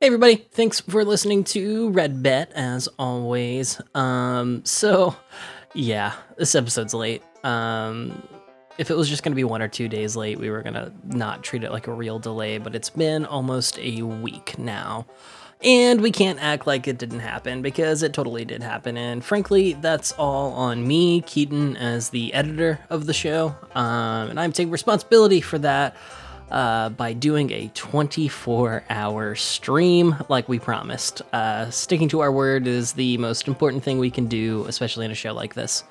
Hey everybody, thanks for listening to Red Bet as always. Um so yeah, this episode's late. Um if it was just going to be one or two days late, we were going to not treat it like a real delay, but it's been almost a week now. And we can't act like it didn't happen because it totally did happen. And frankly, that's all on me, Keaton, as the editor of the show. Um, and I'm taking responsibility for that uh, by doing a 24 hour stream like we promised. Uh, sticking to our word is the most important thing we can do, especially in a show like this.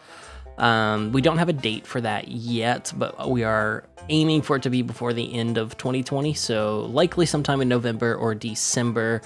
Um, we don't have a date for that yet, but we are aiming for it to be before the end of 2020, so likely sometime in November or December.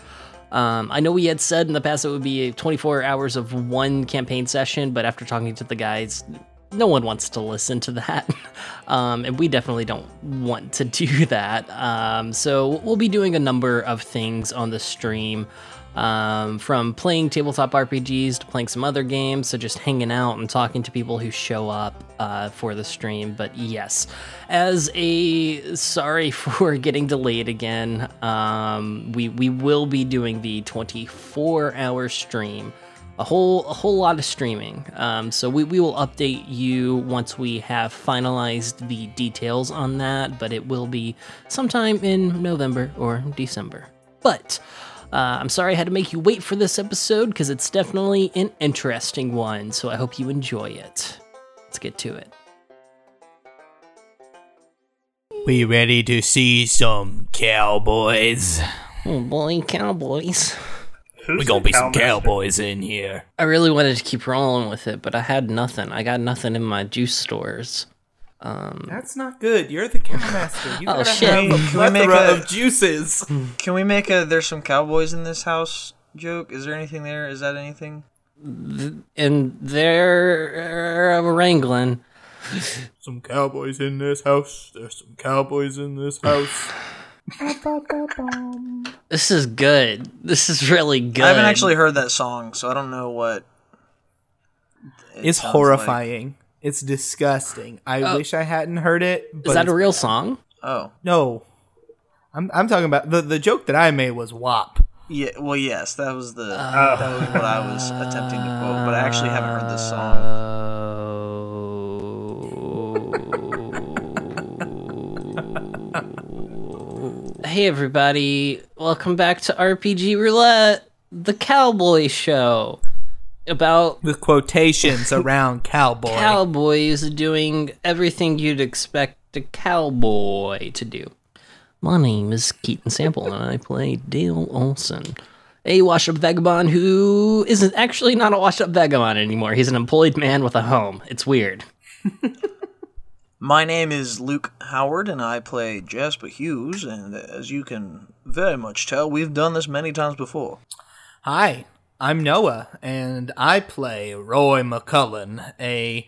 Um, I know we had said in the past it would be 24 hours of one campaign session, but after talking to the guys, no one wants to listen to that. Um, and we definitely don't want to do that. Um, so we'll be doing a number of things on the stream. Um, from playing tabletop RPGs to playing some other games, so just hanging out and talking to people who show up uh, for the stream. But yes, as a sorry for getting delayed again, um, we we will be doing the 24 hour stream a whole a whole lot of streaming. Um, so we, we will update you once we have finalized the details on that, but it will be sometime in November or December. But uh, I'm sorry I had to make you wait for this episode because it's definitely an interesting one. So I hope you enjoy it. Let's get to it. We ready to see some cowboys? Oh boy, cowboys. Who's We gonna be some cowboys in here. I really wanted to keep rolling with it, but I had nothing. I got nothing in my juice stores. Um, That's not good. You're the cowmaster. You Oh, gotta shit. have a Can we make plethora a- of juices. Can we make a "There's some cowboys in this house" joke? Is there anything there? Is that anything? and they're uh, wrangling. some cowboys in this house. There's some cowboys in this house. This is good. This is really good. I haven't actually heard that song, so I don't know what. it It's sounds horrifying. It's disgusting. I Oh. wish I hadn't heard it. But Is that a it's- real song? Oh, No. I'm, I'm talking about the, the joke that I made was WAP. yeah. Well, yes, that was the Uh, that was what I was attempting to quote, but I actually haven't heard this song. Hey everybody, welcome back to RPG Roulette, the cowboy show about With quotations around cowboy. cowboys doing everything you'd expect a cowboy to do. My name is Keaton Sample, and I play Dale Olson, a washed-up vagabond who isn't actually not a washed-up vagabond anymore. He's an employed man with a home. It's weird. My name is Luke Howard, and I play Jasper Hughes. And as you can very much tell, we've done this many times before. Hi, I'm Noah, and I play Roy McCullen, a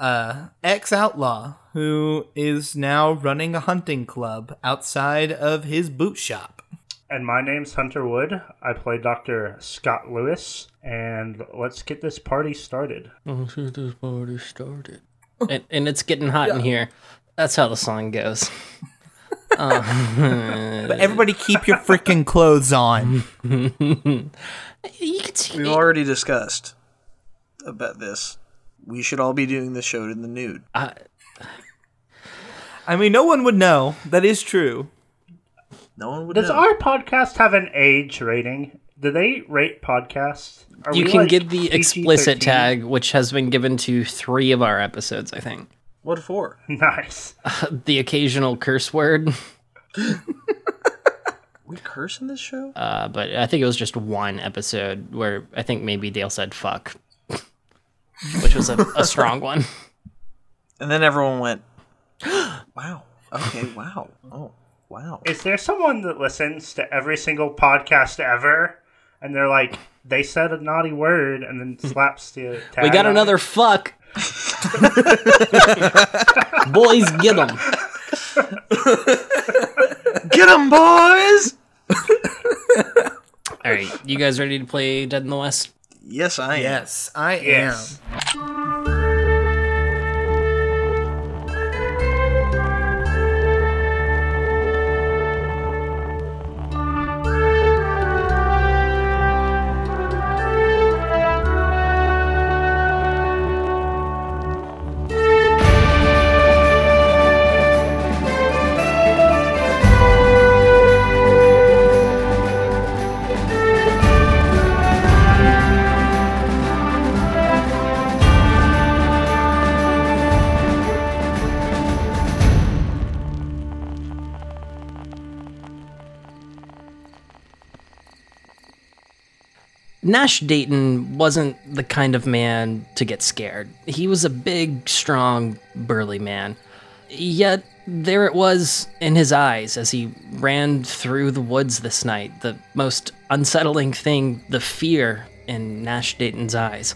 uh, ex outlaw who is now running a hunting club outside of his boot shop. And my name's Hunter Wood. I play Dr. Scott Lewis. And let's get this party started. Let's get this party started. And, and it's getting hot in here. That's how the song goes. Uh, but everybody keep your freaking clothes on. You can see We've already discussed about this. We should all be doing this show in the nude. I, I mean, no one would know. That is true. No one would Does know. our podcast have an age rating? Do they rate podcasts? Are you we, can like, get the explicit PG-13? tag, which has been given to three of our episodes, I think. What for? Nice. The occasional curse word, We curse in this show? uh, but I think it was just one episode where I think maybe Dale said fuck, which was a, a strong one. And then everyone went, wow. Okay, wow. Oh, wow. Is there someone that listens to every single podcast ever? And they're like, they said a naughty word and then hmm. slaps the tag We got another it? fuck. Boys, get them. get them, boys! All right, you guys ready to play Dead in the West? Yes, I am. Yes, I Yes. am. Nash Dayton wasn't the kind of man to get scared. He was a big, strong, burly man. Yet there it was in his eyes as he ran through the woods this night. The most unsettling thing, the fear in Nash Dayton's eyes.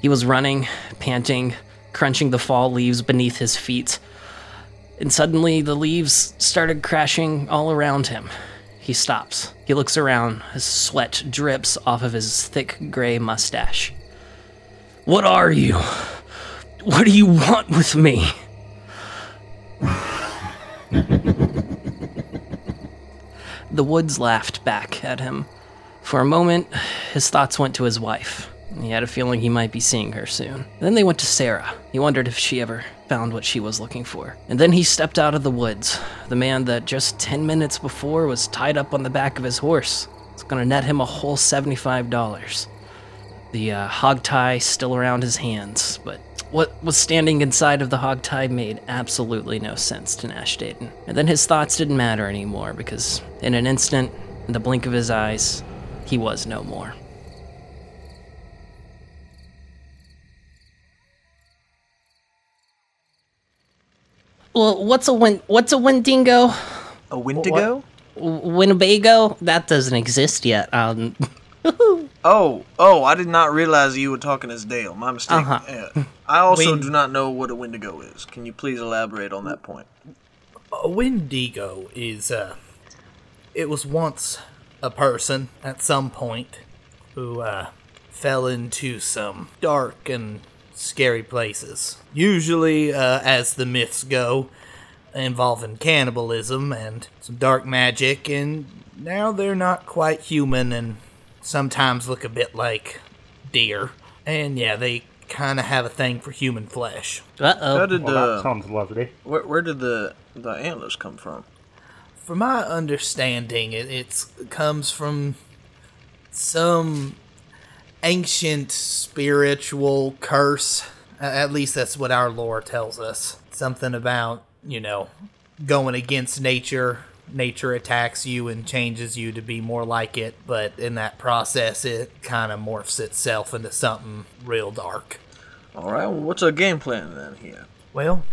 He was running, panting, crunching the fall leaves beneath his feet. And suddenly the leaves started crashing all around him. He stops. He looks around. His sweat drips off of his thick gray mustache. What are you? What do you want with me? the woods laughed back at him. For a moment, his thoughts went to his wife. He had a feeling he might be seeing her soon. Then they went to Sarah. He wondered if she ever found what she was looking for. And then he stepped out of the woods. The man that just 10 minutes before was tied up on the back of his horse. It's gonna net him a whole $75. The uh, hog tie still around his hands, but what was standing inside of the hog tie made absolutely no sense to Nash Dayton. And then his thoughts didn't matter anymore because in an instant, in the blink of his eyes, he was no more. Well, what's a win? What's a Wendigo? A Wendigo? Winnebago? That doesn't exist yet. Um, Oh, oh, I did not realize you were talking as Dale. My mistake. Uh-huh. Yeah. I also Wing- do not know what a Wendigo is. Can you please elaborate on that point? A Wendigo is, uh, it was once a person at some point who, uh, fell into some dark and scary places. Usually, uh, as the myths go, involving cannibalism and some dark magic, and now they're not quite human and sometimes look a bit like deer. And yeah, they kind of have a thing for human flesh. uh How oh. did Well, that uh, sounds lovely. where, where did the the antlers come from? From my understanding, it it's, comes from some ancient spiritual curse. At least that's what our lore tells us. Something about, you know, going against nature. Nature attacks you and changes you to be more like it, but in that process, it kind of morphs itself into something real dark. All right. Well, what's our game plan then here? Well,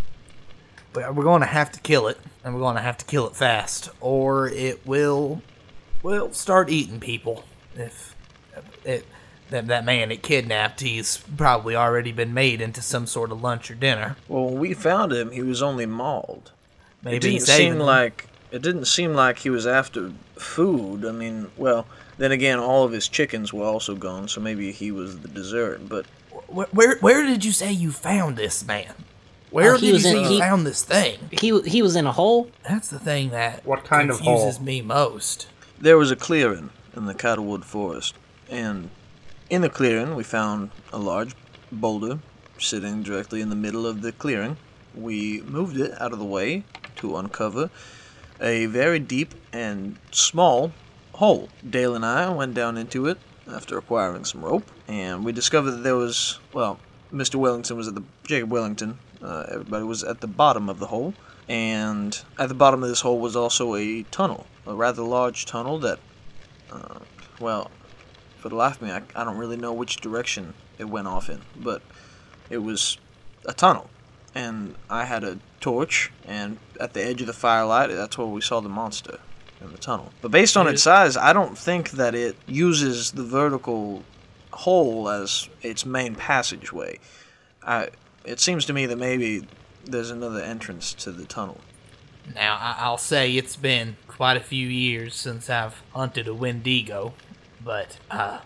we're going to have to kill it, and we're going to have to kill it fast, or it will, will start eating people. If it, that that man it kidnapped, he's probably already been made into some sort of lunch or dinner. Well, when we found him, he was only mauled. Maybe it didn't seem them. like it didn't seem like he was after food. I mean, well, then again, all of his chickens were also gone, so maybe he was the dessert. But Where, where where did you say you found this man? Where Uh, he did you was say in- you he- found this thing? He he was in a hole. That's the thing that What kind of confuses hole? me most. there was a clearing in the Cattlewood Forest, and in the clearing we found a large boulder sitting directly in the middle of the clearing. We moved it out of the way to uncover a very deep and small hole. Dale and I went down into it after acquiring some rope, and we discovered that there was, well, Mr. Wellington was at the, Jacob Wellington, uh, everybody was at the bottom of the hole, and at the bottom of this hole was also a tunnel, a rather large tunnel that, uh, well, for the life of me, I, I don't really know which direction it went off in, but it was a tunnel. And I had a torch, and at the edge of the firelight, that's where we saw the monster in the tunnel. But based on its size, I don't think that it uses the vertical hole as its main passageway. I, it seems to me that maybe there's another entrance to the tunnel. Now, I'll say it's been quite a few years since I've hunted a Wendigo, but uh,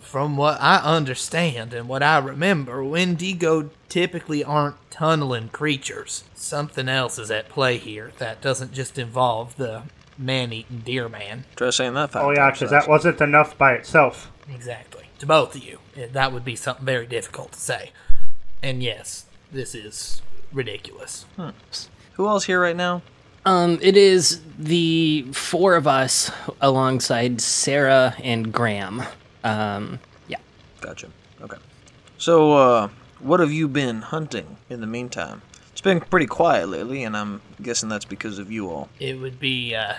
from what I understand and what I remember, Wendigo typically aren't tunneling creatures. Something else is at play here that doesn't just involve the man-eating deer man. Try saying that five Oh yeah, because that wasn't enough by itself. Exactly. To both of you, that would be something very difficult to say. And yes, this is ridiculous. Who else here right now? Um, it is the four of us alongside Sarah and Graham. Um, yeah. Gotcha. Okay. So, uh, what have you been hunting in the meantime? It's been pretty quiet lately, and I'm guessing that's because of you all. It would be uh,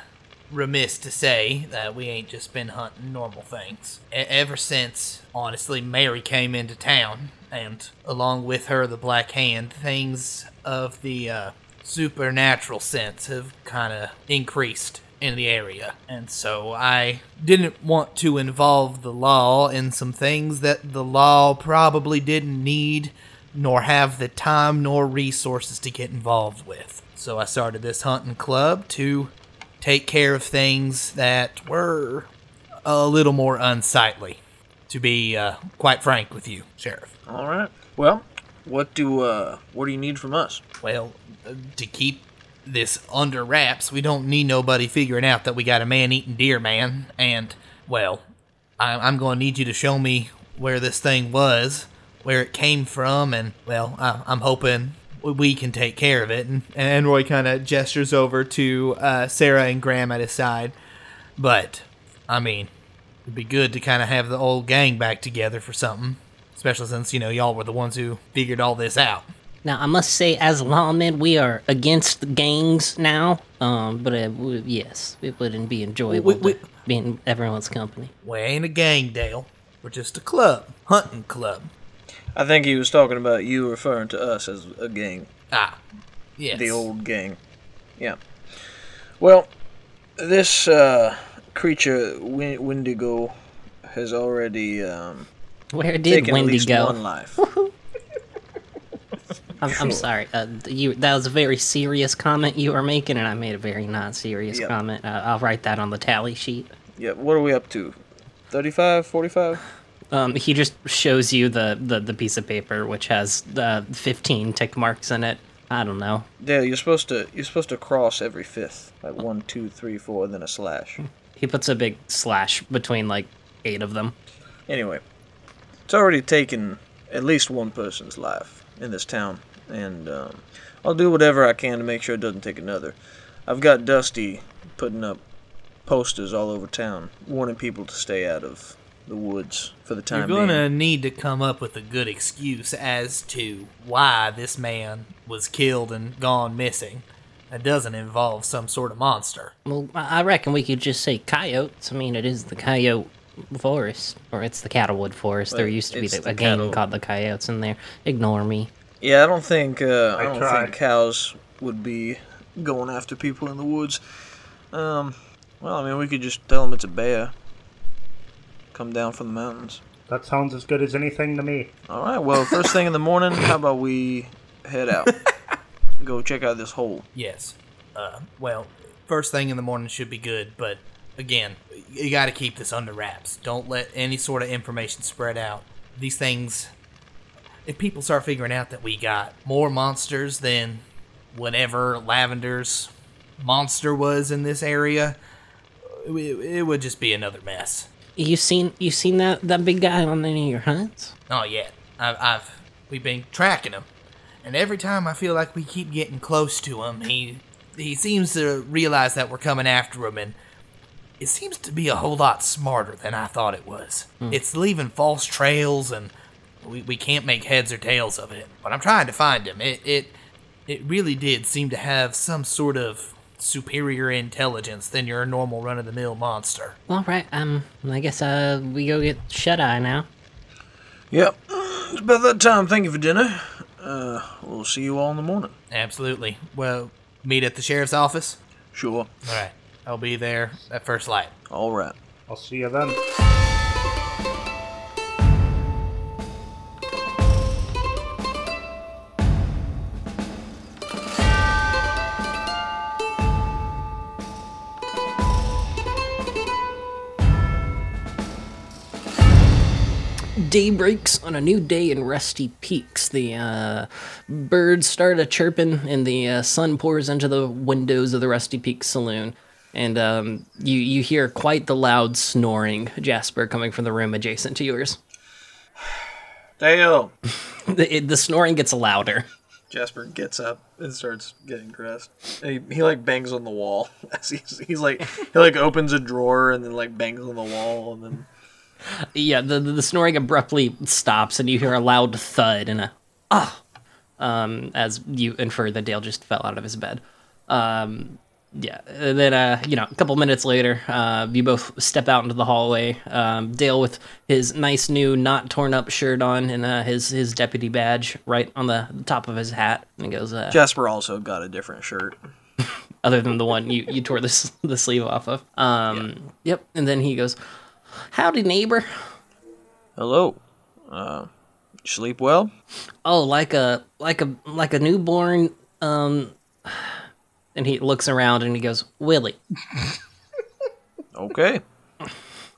remiss to say that we ain't just been hunting normal things. E- ever since, honestly, Mary came into town, and along with her, the Black Hand, things of the uh, supernatural sense have kind of increased in the area. And so I didn't want to involve the law in some things that the law probably didn't need, nor have the time nor resources to get involved with. So I started this hunting club to take care of things that were a little more unsightly, to be uh, quite frank with you, Sheriff. All right. Well, what do uh, what do you need from us? Well, to keep this under wraps, we don't need nobody figuring out that we got a man-eating deer man. And well, I, I'm going to need you to show me where this thing was, where it came from, and well, I, I'm hoping we can take care of it. And, and Roy kind of gestures over to uh, Sarah and Graham at his side. But I mean, it'd be good to kind of have the old gang back together for something. Especially since, you know, y'all were the ones who figured all this out. Now, I must say, as lawmen, we are against gangs now. Um, but uh, w- yes, it wouldn't be enjoyable We- we- to be in everyone's company. We ain't a gang, Dale. We're just a club. Hunting club. I think he was talking about you referring to us as a gang, Ah. Yes. the old gang. Yeah. Well, this uh, creature, Win- Wendigo, has already um, Where did taken at Wendy least go? one life. I'm, I'm sorry. Uh, you that was a very serious comment you were making, and I made a very non-serious Yep. comment. Uh, I'll write that on the tally sheet. yeah. What are we up to? 35, 45? Um, he just shows you the, the, the piece of paper which has the 15 tick marks in it. I don't know. Dale, you're supposed to you're supposed to cross every fifth, like one, two, three, four, then a slash. He puts a big slash between like eight of them. Anyway, it's already taken at least one person's life in this town, and um, I'll do whatever I can to make sure it doesn't take another. I've got Dusty putting up posters all over town, warning people to stay out of the woods for the time being You're gonna need to come up with a good excuse as to why this man was killed and gone missing. That doesn't involve some sort of monster. Well, I I reckon we could just say coyotes. I mean, it is the coyote forest, or it's the cattlewood forest. there used to be it's the, the a gang cattle- called the coyotes in there. Ignore me. Yeah, I don't think uh, I, I don't tried. think cows would be going after people in the woods. Um, well, I mean, we could just tell them it's a bear. Come down from the mountains. That sounds as good as anything to me. All right. Well, first thing in the morning, how about we head out, go check out this hole. Yes. Uh, well, first thing in the morning should be good, but again, you got to keep this under wraps. Don't let any sort of information spread out. These things, if people start figuring out that we got more monsters than whatever Lavender's monster was in this area, it, it would just be another mess. You seen you seen that that big guy on any of your hunts? Not yet. I've, I've we've been tracking him, and every time I feel like we keep getting close to him, he he seems to realize that we're coming after him, and it seems to be a whole lot smarter than I thought it was. It's leaving false trails, and we, we can't make heads or tails of it. But I'm trying to find him. It it it really did seem to have some sort of superior intelligence than your normal run of the mill monster. All right. Um, I guess uh we go get shut eye now. Yep. It's about that time. Thank you for dinner. Uh, we'll see you all in the morning. Absolutely. Well, meet at the sheriff's office. Sure. All right. I'll be there at first light. All right. I'll see you then. Day breaks on a new day in Rusty Peaks. The uh, birds start a chirping, and the uh, sun pours into the windows of the Rusty Peaks saloon. And um, you you hear quite the loud snoring, Jasper, coming from the room adjacent to yours. Dale. The, it, the snoring gets louder. Jasper gets up and starts getting dressed. He, he like bangs on the wall. As he's, he's like he like opens a drawer and then like bangs on the wall and then Yeah, the, the the snoring abruptly stops, and you hear a loud thud and a ah, um, as you infer that Dale just fell out of his bed. Um, yeah, and then uh, you know, a couple minutes later, uh, you both step out into the hallway. Um, Dale with his nice new, not torn up shirt on, and uh, his his deputy badge right on the top of his hat, and he goes, uh, Jasper also got a different shirt. other than the one you, you tore the the sleeve off of. Um, Yep, and then he goes, "Howdy, neighbor." Hello. Uh, sleep well? Oh, like a like a like a newborn. Um, and he looks around and he goes, "Willie." Okay.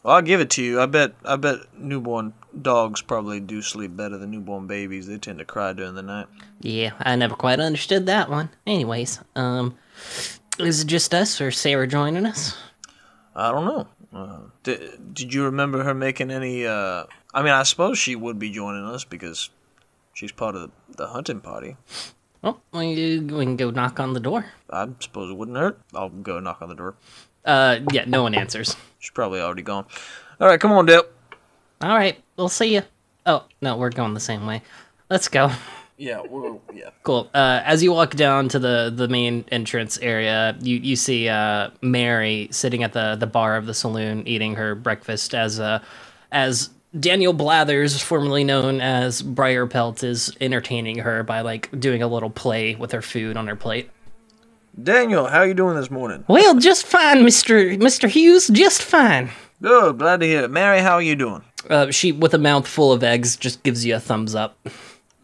Well, I'll give it to you. I bet. I bet newborn dogs probably do sleep better than newborn babies. They tend to cry during the night. Yeah, I never quite understood that one. Anyways, um, is it just us or Sarah joining us? I don't know. Uh, did, did you remember her making any? Uh, I mean, I suppose she would be joining us because she's part of the, the hunting party. Well, we, can go knock on the door. I suppose it wouldn't hurt. I'll go knock on the door. Uh, yeah, no one answers. She's probably already gone. All right, come on, Dip. All right, we'll see you. Oh no, we're going the same way. Let's go. Yeah, we're yeah. Cool. Uh, as you walk down to the, the main entrance area, you, you see uh, Mary sitting at the, the bar of the saloon eating her breakfast as uh, as Daniel Blathers, formerly known as Briar Pelt, is entertaining her by like doing a little play with her food on her plate. Daniel, how are you doing this morning? Well, just fine, Mister Mister Hughes. Just fine. Good, glad to hear it. Mary, how are you doing? Uh, she, with a mouth full of eggs, just gives you a thumbs up.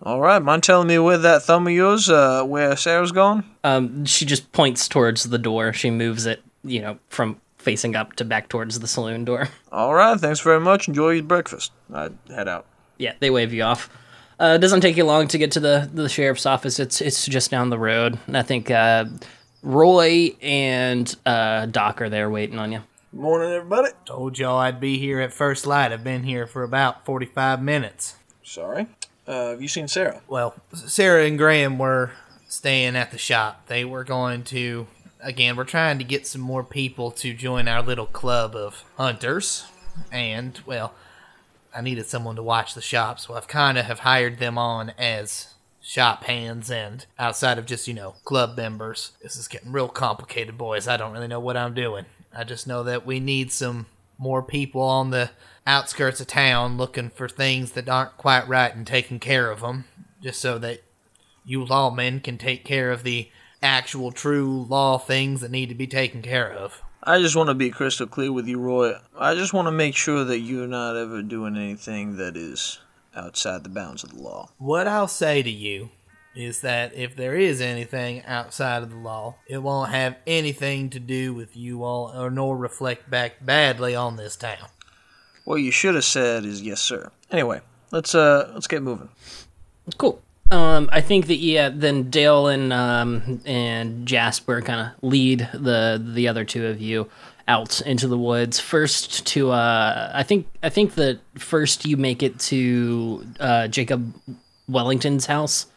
All right, mind telling me with that thumb of yours, uh, where Sarah's gone? Um, she just points towards the door. She moves it, you know, from facing up to back towards the saloon door. All right, thanks very much. Enjoy your breakfast. I head out. Yeah, they wave you off. Uh, it doesn't take you long to get to the, the sheriff's office. It's it's just down the road. And I think uh, Roy and uh, Doc are there waiting on you. Morning, everybody. Told y'all I'd be here at first light. I've been here for about 45 minutes. Sorry. Uh, have you seen Sarah? Well, Sarah and Graham were staying at the shop. They were going to, again, we're trying to get some more people to join our little club of hunters. And, well, I needed someone to watch the shop, so I've kind of have hired them on as shop hands and outside of just, you know, club members. This is getting real complicated, boys. I don't really know what I'm doing. I just know that we need some more people on the outskirts of town looking for things that aren't quite right and taking care of them, just so that you lawmen can take care of the actual true law things that need to be taken care of. I just want to be crystal clear with you, Roy. I just want to make sure that you're not ever doing anything that is outside the bounds of the law. What I'll say to you is that if there is anything outside of the law, it won't have anything to do with you all or nor reflect back badly on this town. What you should have said is yes, sir. Anyway, let's uh let's get moving. Cool. Um, I think that yeah, then Dale and um, and Jasper kind of lead the the other two of you out into the woods. First to uh, I think I think that first you make it to uh, Jacob Wellington's house.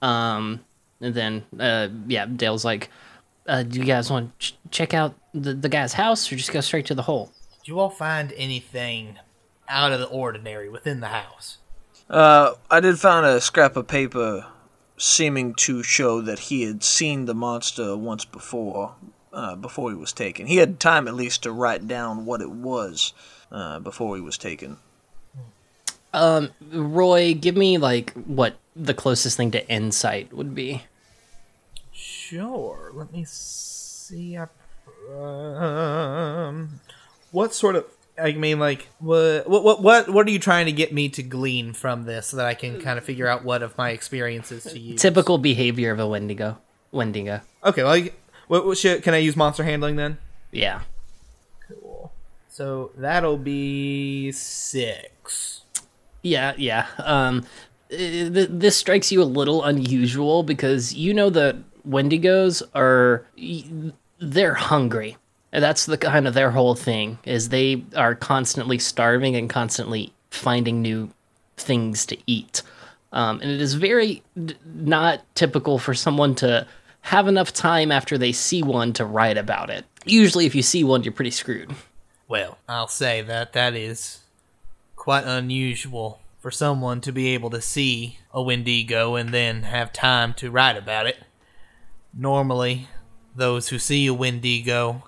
Um, and then uh, yeah, Dale's like, uh, "Do you guys want to ch- check out the the guy's house, or just go straight to the hole?" Do you all find anything out of the ordinary within the house? Uh, I did find a scrap of paper seeming to show that he had seen the monster once before, uh, before he was taken. He had time at least to write down what it was uh, before he was taken. Um, Roy, give me like what the closest thing to insight would be. Sure. Let me see. Um, what sort of? I mean, like, what, what, what, what are you trying to get me to glean from this so that I can kind of figure out what of my experiences to use? Typical behavior of a Wendigo. Wendigo. Okay. Well, I- what, what should, can I use monster handling then? Yeah. Cool. So that'll be six. Yeah, yeah. Um, eh, th- this strikes you a little unusual because you know that Wendigos are they're hungry. That's the kind of their whole thing is they are constantly starving and constantly finding new things to eat. Um, and it is very d- not typical for someone to have enough time after they see one to write about it. Usually, if you see one, you're pretty screwed. Well, I'll say that that is quite unusual for someone to be able to see a Wendigo and then have time to write about it. Normally, those who see a Wendigo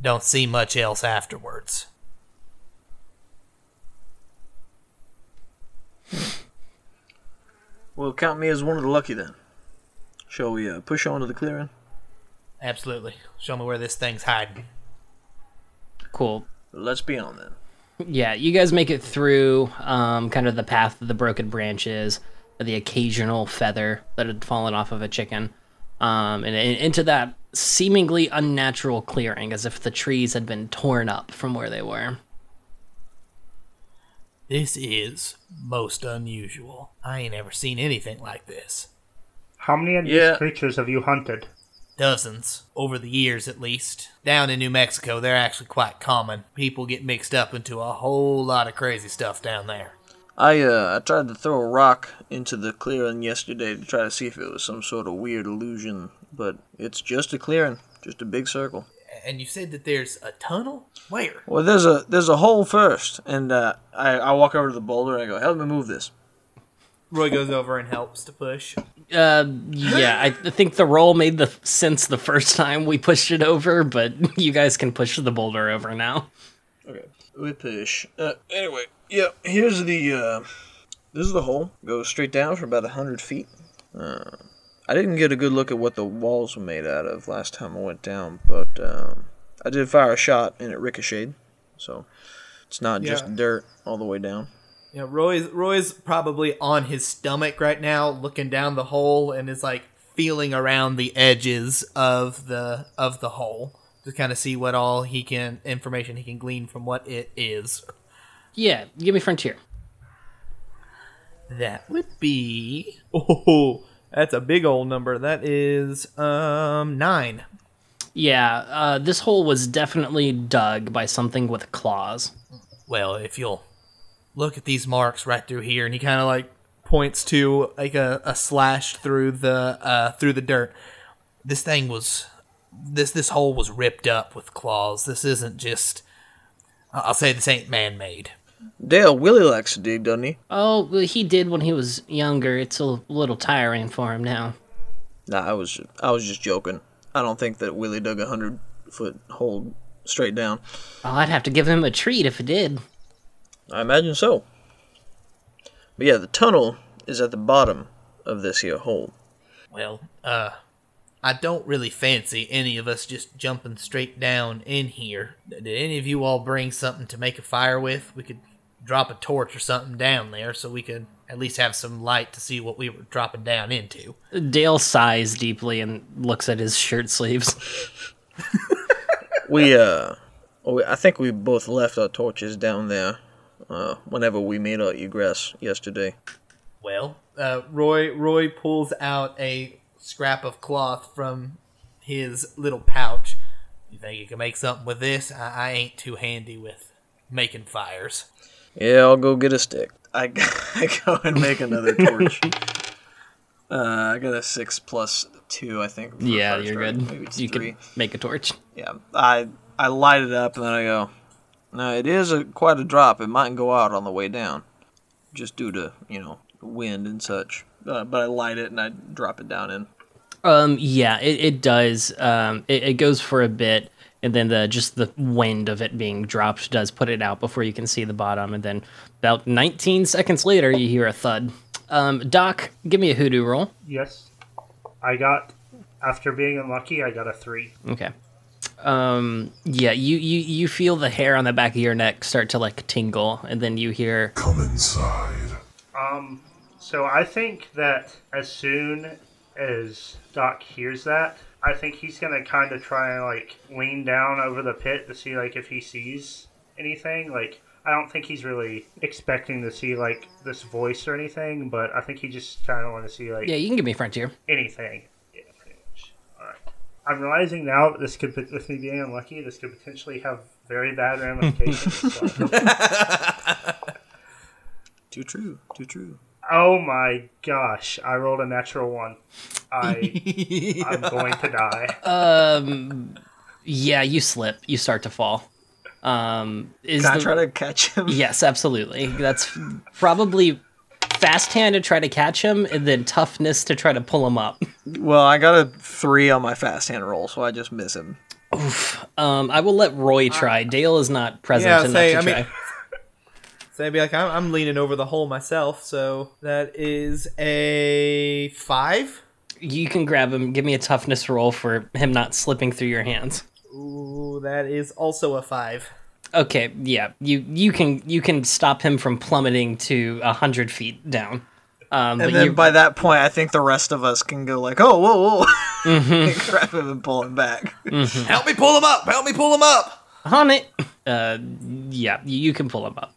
don't see much else afterwards. Well, count me as one of the lucky then. Shall we uh, push on to the clearing? Absolutely. Show me where this thing's hiding. Cool. Let's be on then. Yeah, you guys make it through um, kind of the path of the broken branches, the occasional feather that had fallen off of a chicken, um, and, and into that seemingly unnatural clearing, as if the trees had been torn up from where they were. This is most unusual. I ain't ever seen anything like this. How many of these Yeah. creatures have you hunted? Dozens, over the years at least. Down in New Mexico, they're actually quite common. People get mixed up into a whole lot of crazy stuff down there. I uh, I tried to throw a rock into the clearing yesterday to try to see if it was some sort of weird illusion, but it's just a clearing, just a big circle. And you said that there's a tunnel? Where? Well, there's a there's a hole first, and uh, I I walk over to the boulder and I go, "Help me move this." Roy goes over and helps to push. Uh, yeah, I think the roll made the sense the first time we pushed it over, but you guys can push the boulder over now. Okay, we push. Uh, anyway, yeah. Here's the uh, this is the hole. Goes straight down for about a hundred feet. Uh, I didn't get a good look at what the walls were made out of last time I went down, but um, I did fire a shot and it ricocheted, so it's not Yeah. just dirt all the way down. Yeah, Roy's Roy's probably on his stomach right now, looking down the hole, and is like feeling around the edges of the of the hole to kind of see what all he can information he can glean from what it is. Yeah, give me frontier. That would be oh, that's a big old number. That is um nine. Yeah, uh, this hole was definitely dug by something with claws. Well, if you'll look at these marks right through here, and he kind of like points to like a, a slash through the uh, through the dirt. This thing was this this hole was ripped up with claws. This isn't just. I'll say this ain't man made. Dale, Willie likes to dig, doesn't he? Oh, well, he did when he was younger. It's a little tiring for him now. Nah, I was I was just joking. I don't think that Willie dug a hundred foot hole straight down. Oh, I'd have to give him a treat if it did. I imagine so. But yeah, the tunnel is at the bottom of this here hole. Well, uh, I don't really fancy any of us just jumping straight down in here. Did any of you all bring something to make a fire with? We could drop a torch or something down there so we could at least have some light to see what we were dropping down into. Dale sighs deeply and looks at his shirt sleeves. We uh, we- I think we both left our torches down there. Uh, whenever we made our egress yesterday. Well, uh, Roy Roy pulls out a scrap of cloth from his little pouch. You think you can make something with this? I, I ain't too handy with making fires. Yeah, I'll go get a stick. I, I go and make another torch. Uh, I got a six plus two, I think. yeah, first, you're right? good. Maybe it's You three. can make a torch. Yeah, I I light it up and then I go. No, it is a quite a drop. It mightn't go out on the way down, just due to you know wind and such. Uh, but I light it and I drop it down in. Um, yeah, it, it does. Um, it, it goes for a bit, and then the just the wind of it being dropped does put it out before you can see the bottom, and then about 19 seconds later, you hear a thud. Um, Doc, give me a hoodoo roll. Yes. I got, after being unlucky, I got a three. Okay. Um, yeah, you, you you feel the hair on the back of your neck start to like tingle, and then you hear Come inside. Um, so I think that as soon as Doc hears that, I think he's gonna kind of try and like lean down over the pit to see like if he sees anything. Like I don't think he's really expecting to see like this voice or anything, but I think he just kind of want to see like yeah, you can give me frontier. anything. Yeah, pretty much. All right. I'm realizing now that this could, with me being unlucky, this could potentially have very bad ramifications. Too true. Too true. Oh my gosh! I rolled a natural one. I I'm going to die. Um, yeah, you slip, you start to fall. Um, is Can I the- try to catch him? Yes, absolutely. That's probably fast hand to try to catch him, and then toughness to try to pull him up. Well, I got a three on my fast hand roll, so I just miss him. Oof. Um, I will let Roy try. Dale is not present Yeah, enough say, to I try. mean- So I'd be like, I'm, I'm leaning over the hole myself, so that is a five. you can grab him. Give me a toughness roll for him not slipping through your hands. Ooh, that is also a five. Okay, yeah, you you can you can stop him from plummeting to a hundred feet down. Um, And then you, by that point, I think the rest of us can go like, "Oh, whoa, whoa!" and grab him and pull him back. Help me pull him up! Help me pull him up! on it. Uh, yeah, you, you can pull him up.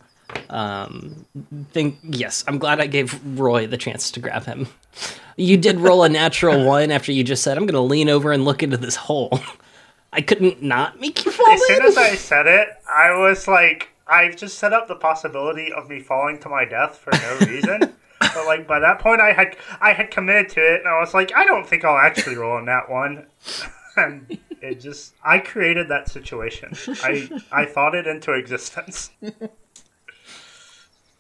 Um, think yes. I'm glad I gave Roy the chance to grab him. You did roll a natural one after you just said, "I'm going to lean over and look into this hole." I couldn't not make you fall As soon as I said it, I was like, I've just set up the possibility of me falling to my death for no reason. but like by that point, I had I had committed to it, and I was like, I don't think I'll actually roll on that one. and it just, I created that situation. I I thought it into existence.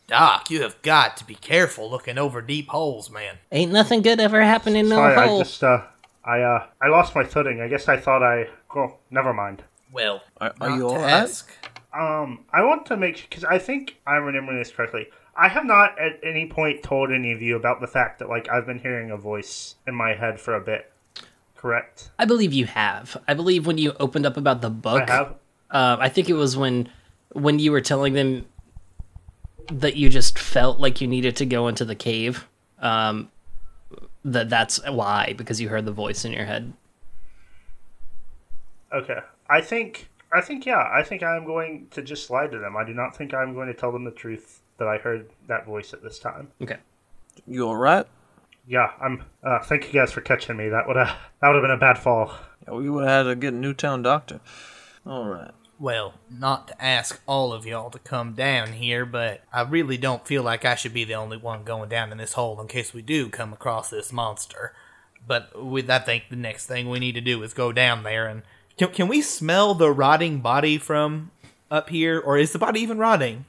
Doc, you have got to be careful looking over deep holes, man. Ain't nothing good ever happened in no Sorry, I hole. just uh, I uh, I lost my footing. I guess I thought I. Oh, never mind. Well, Are, are not you to all right? ask. Um, I want to make because I think I'm remembering this correctly. I have not at any point told any of you about the fact that like I've been hearing a voice in my head for a bit. Correct? I believe you have. I believe when you opened up about the book, I have. Uh, I think it was when when you were telling them that you just felt like you needed to go into the cave. Um, that that's why because you heard the voice in your head. Okay. I think. I think yeah. I think I'm going to just lie to them. I do not think I'm going to tell them the truth that I heard that voice at this time. Okay. You all right? Yeah. I'm. Uh, thank you guys for catching me. That would have that would have been a bad fall. Yeah, we would have had to get a Newtown doctor. All right. Well, not to ask all of y'all to come down here, but I really don't feel like I should be the only one going down in this hole in case we do come across this monster. But with, I think the next thing we need to do is go down there and can, can we smell the rotting body from up here, or is the body even rotting?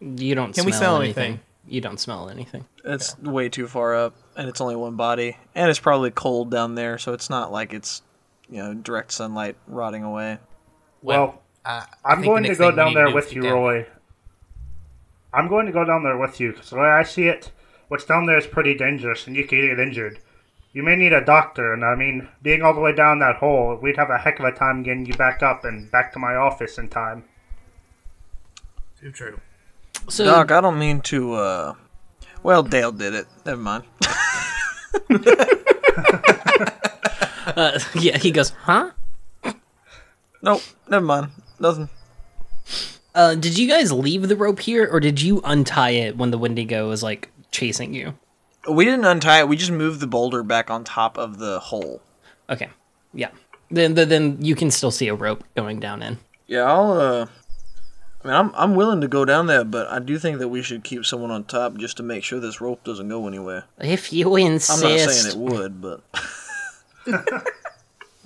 You don't. Can smell we smell anything. anything? You don't smell anything. It's way too far up, and it's only one body, and it's probably cold down there, so it's not like it's, you know, direct sunlight rotting away. Well, I, I I'm going to go down there with you, down. Roy. I'm going to go down there with you because the way I see it, what's down there is pretty dangerous, and you could get injured. You may need a doctor, and I mean, being all the way down that hole, we'd have a heck of a time getting you back up and back to my office in time. Too true. So Doc, I don't mean to. uh... Well, Dale did it. Never mind. uh, yeah, he goes, huh? Nope, never mind. Nothing. Uh, did you guys leave the rope here, or did you untie it when the Wendigo was like chasing you? We didn't untie it. We just moved the boulder back on top of the hole. Okay, yeah. Then then, then you can still see a rope going down in. Yeah, I'll. uh... I mean, I'm I'm willing to go down there, but I do think that we should keep someone on top just to make sure this rope doesn't go anywhere. If you insist. I'm not saying it would, but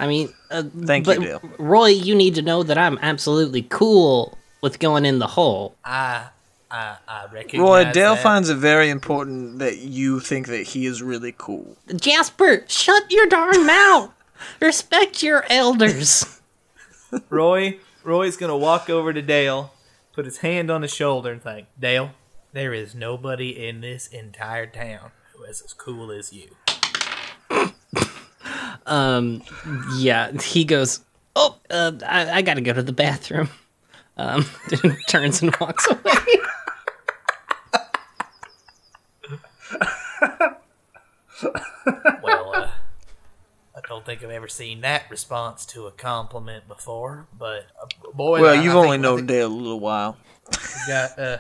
I mean, uh, Thank you, Dale. Roy, you need to know that I'm absolutely cool with going in the hole. I, I, I recognize Roy, Dale that. finds it very important that you think that he is really cool. Jasper, shut your darn mouth. Respect your elders. Roy, Roy's gonna walk over to Dale, put his hand on his shoulder, and think, Dale, there is nobody in this entire town who is as cool as you. Um, yeah, he goes. Oh, uh, I, I gotta go to the bathroom. Um, turns and walks away. Well, uh, I don't think I've ever seen that response to a compliment before, but uh, boy, Well, I- you've I only known Dale a little while. you got uh,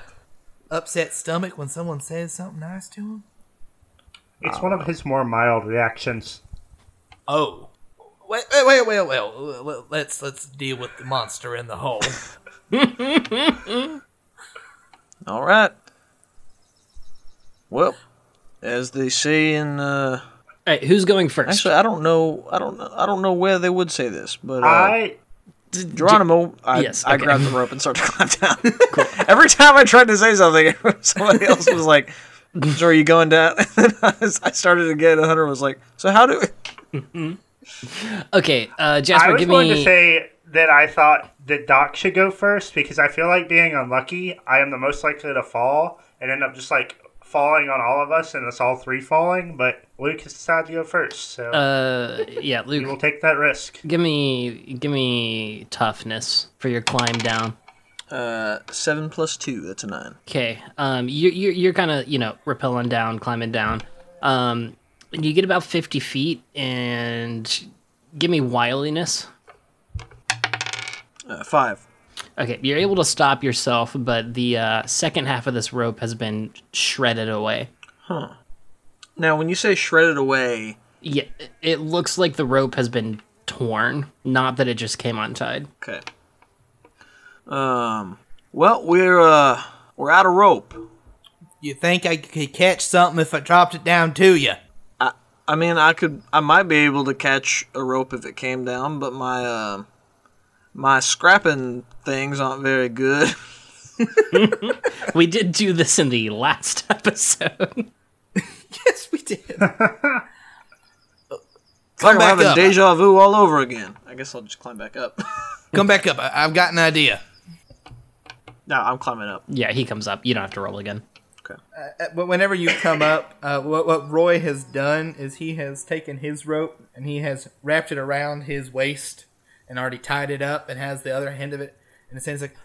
upset stomach when someone says something nice to him. It's one of his more mild reactions. Oh, wait, wait, wait, wait, wait. Let's let's deal with the monster in the hole. All right. Well, as they say in, uh, All right, who's going first? actually, I don't know, I don't know, I don't know where they would say this, but uh, I D- Geronimo, I, Yes, I okay. grabbed the rope and started to climb down. Every time I tried to say something, somebody else was like, so are you going down? And I was- I started again, and Hunter was like, "So how do?" Okay, uh, I Jasper, was give going me. to say that I thought that Doc should go first because I feel like being unlucky, I am the most likely to fall and end up just like falling on all of us and us all three falling. But Luke has decided to go first, so uh, yeah, we will take that risk. give me give me toughness for your climb down. Uh, seven plus two. That's a nine. Okay, um, you you you're kind of you know rappelling down, climbing down. Um, and you get about fifty feet, and give me wiliness. Uh, five. Okay, you're able to stop yourself, but the uh, second half of this rope has been shredded away. Huh. Now, when you say shredded away, Yeah, it looks like the rope has been torn, not that it just came untied. okay. Um. Well, we're uh we're out of rope. You think I could catch something if I dropped it down to you? I I mean, I could I might be able to catch a rope if it came down, but my uh my scrapping things aren't very good. We did do this in the last episode. Yes, we did. It's like I'm back having up. deja vu all over again. I guess I'll just climb back up. Come back up. I've got an idea. no, I'm climbing up. yeah, he comes up. You don't have to roll again. Okay. Uh, But whenever you come up, uh, what, what Roy has done is he has taken his rope and he has wrapped it around his waist and already tied it up and has the other end of it. And it says like,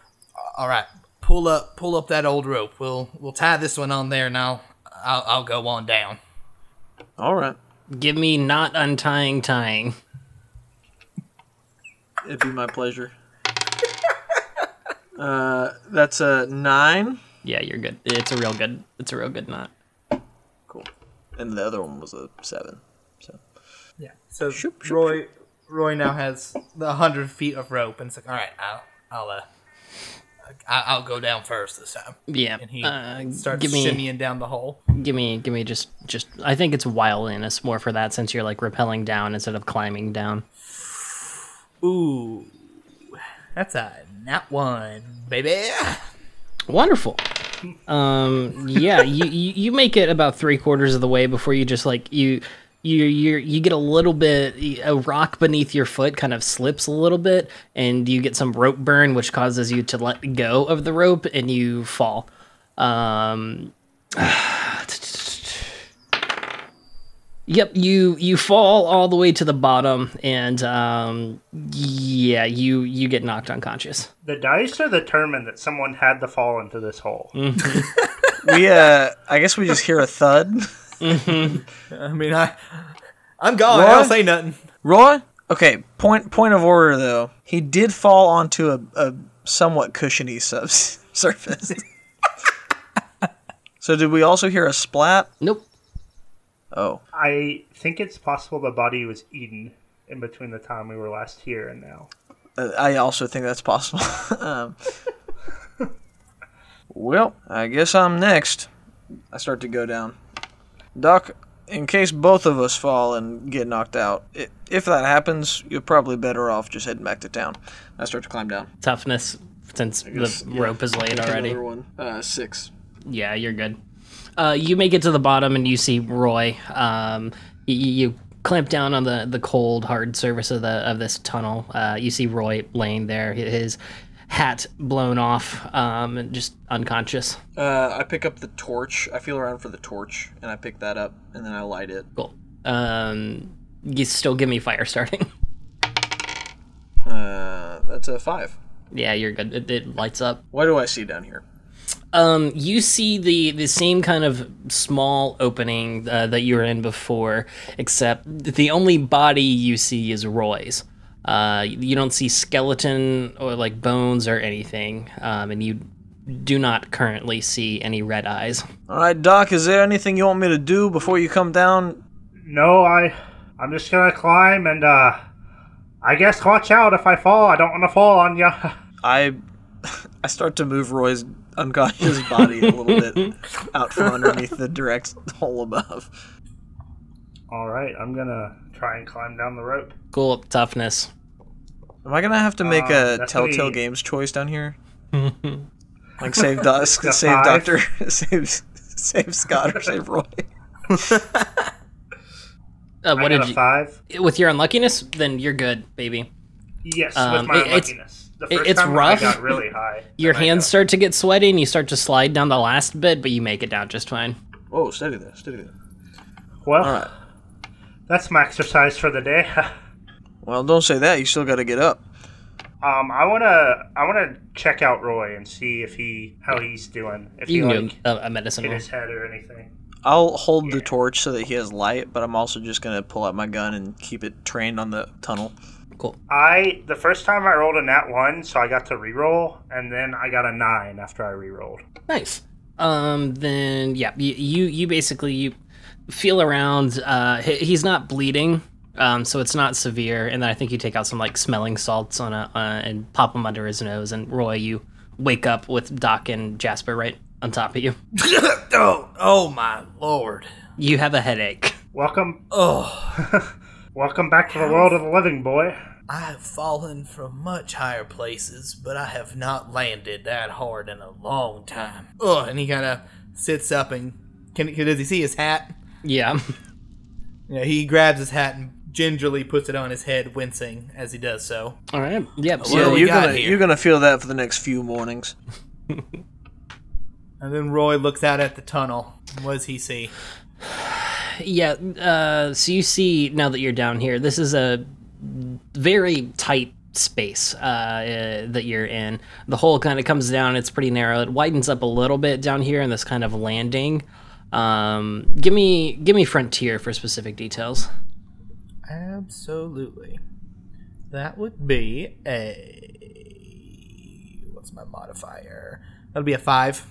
"All right, pull up, pull up that old rope. We'll we'll tie this one on there, and I'll I'll, I'll go on down." All right. Give me not untying tying. It'd be my pleasure. uh, that's a nine. Yeah, you're good. It's a real good. It's a real good knot. Cool. And the other one was a seven. So Yeah. So Shoop, shoop, Roy Roy now has the hundred feet of rope, and it's like, "All right, I'll I'll uh, I- I'll go down first this time." Yeah. And he uh, starts give me, shimmying down the hole. give me, give me just, just. I think it's wiliness more for that since you're like rappelling down instead of climbing down. Ooh, that's a nat one, baby. Wonderful. Um, yeah, you, you make it about three quarters of the way before you just like you you you you get a little bit a rock beneath your foot kind of slips a little bit and you get some rope burn which causes you to let go of the rope and you fall. Um, Yep, you you fall all the way to the bottom, and um, yeah, you you get knocked unconscious. The dice are determined that someone had to fall into this hole. we uh, I guess we just hear a thud. I mean, I I'm gone. I Roy? don't say nothing. Roy. Okay. Point point of order though. He did fall onto a, a somewhat cushiony sub- surface. so did we also hear a splat? Nope. Oh. I think it's possible the body was eaten in between the time we were last here and now. Uh, I also think that's possible. um, well, I guess I'm next. I start to go down. Doc, in case both of us fall and get knocked out, i- if that happens, you're probably better off just heading back to town. I start to climb down. Toughness, since guess, the yeah. rope is laid already. Another one. Uh, six. Yeah, you're good. Uh, you make it to the bottom and you see Roy. Um, you, you clamp down on the, the cold, hard surface of the of this tunnel. Uh, you see Roy laying there, his hat blown off, um, and just unconscious. Uh, I pick up the torch. I feel around for the torch, and I pick that up, and then I light it. Cool. Um, you still give me fire starting. Uh, that's a five. yeah, you're good. It, it lights up. What do I see down here? Um, you see the the same kind of small opening uh, that you were in before, except the only body you see is Roy's. Uh, you don't see skeleton or like bones or anything, um, and you do not currently see any red eyes. All right, Doc. Is there anything you want me to do before you come down? No, I, I'm just gonna climb and uh, I guess watch out if I fall. I don't want to fall on you. I I start to move Roy's unconscious body a little bit out from underneath the direct hole above. All right, I'm gonna try and climb down the rope. Cool toughness. Am I gonna have to make Uh, a Telltale pretty- Games choice down here? like save doc, save five? Doctor, save save Scott or save Roy. Uh, I what got did a you? five. With your unluckiness, then you're good, baby. Yes, Um, with my it- it's- unluckiness. The first it's time rough. I got really high. Your hands got- start to get sweaty, and you start to slide down the last bit, but you make it down just fine. Oh, steady there, steady there. Well, All right. that's my exercise for the day. Well, don't say that. You still got to get up. um, I wanna, I wanna check out Roy and see if he, how he's doing. If You he can like a, a medicine in his head or anything. I'll hold the torch so that he has light, but I'm also just gonna pull out my gun and keep it trained on the tunnel. Cool. I the first time I rolled a nat one, so I got to re-roll, and then I got a nine after I re-rolled. Nice. Um. Then yeah, you you, you basically you feel around. Uh, he, he's not bleeding. Um, so it's not severe, and then I think you take out some like smelling salts on a uh, and pop them under his nose. And Roy, you wake up with Doc and Jasper right on top of you. oh, oh my lord. You have a headache. Welcome, Oh, welcome back to the world of the living, boy. I have fallen from much higher places, but I have not landed that hard in a long time. Oh, and he kind of sits up and can, can does he see his hat? Yeah. Yeah, he grabs his hat and gingerly puts it on his head, wincing as he does so. All right. Yep. What So do we you're gonna here? you're gonna feel that for the next few mornings. And then Roy looks out at the tunnel. What does he see? Yeah. Uh, so you see now that you're down here, this is a very tight space uh, uh, that you're in. The hole kind of comes down. It's pretty narrow. It widens up a little bit down here in this kind of landing. Um, give me give me frontier for specific details. Absolutely. That would be a. What's my modifier? That'll be a five.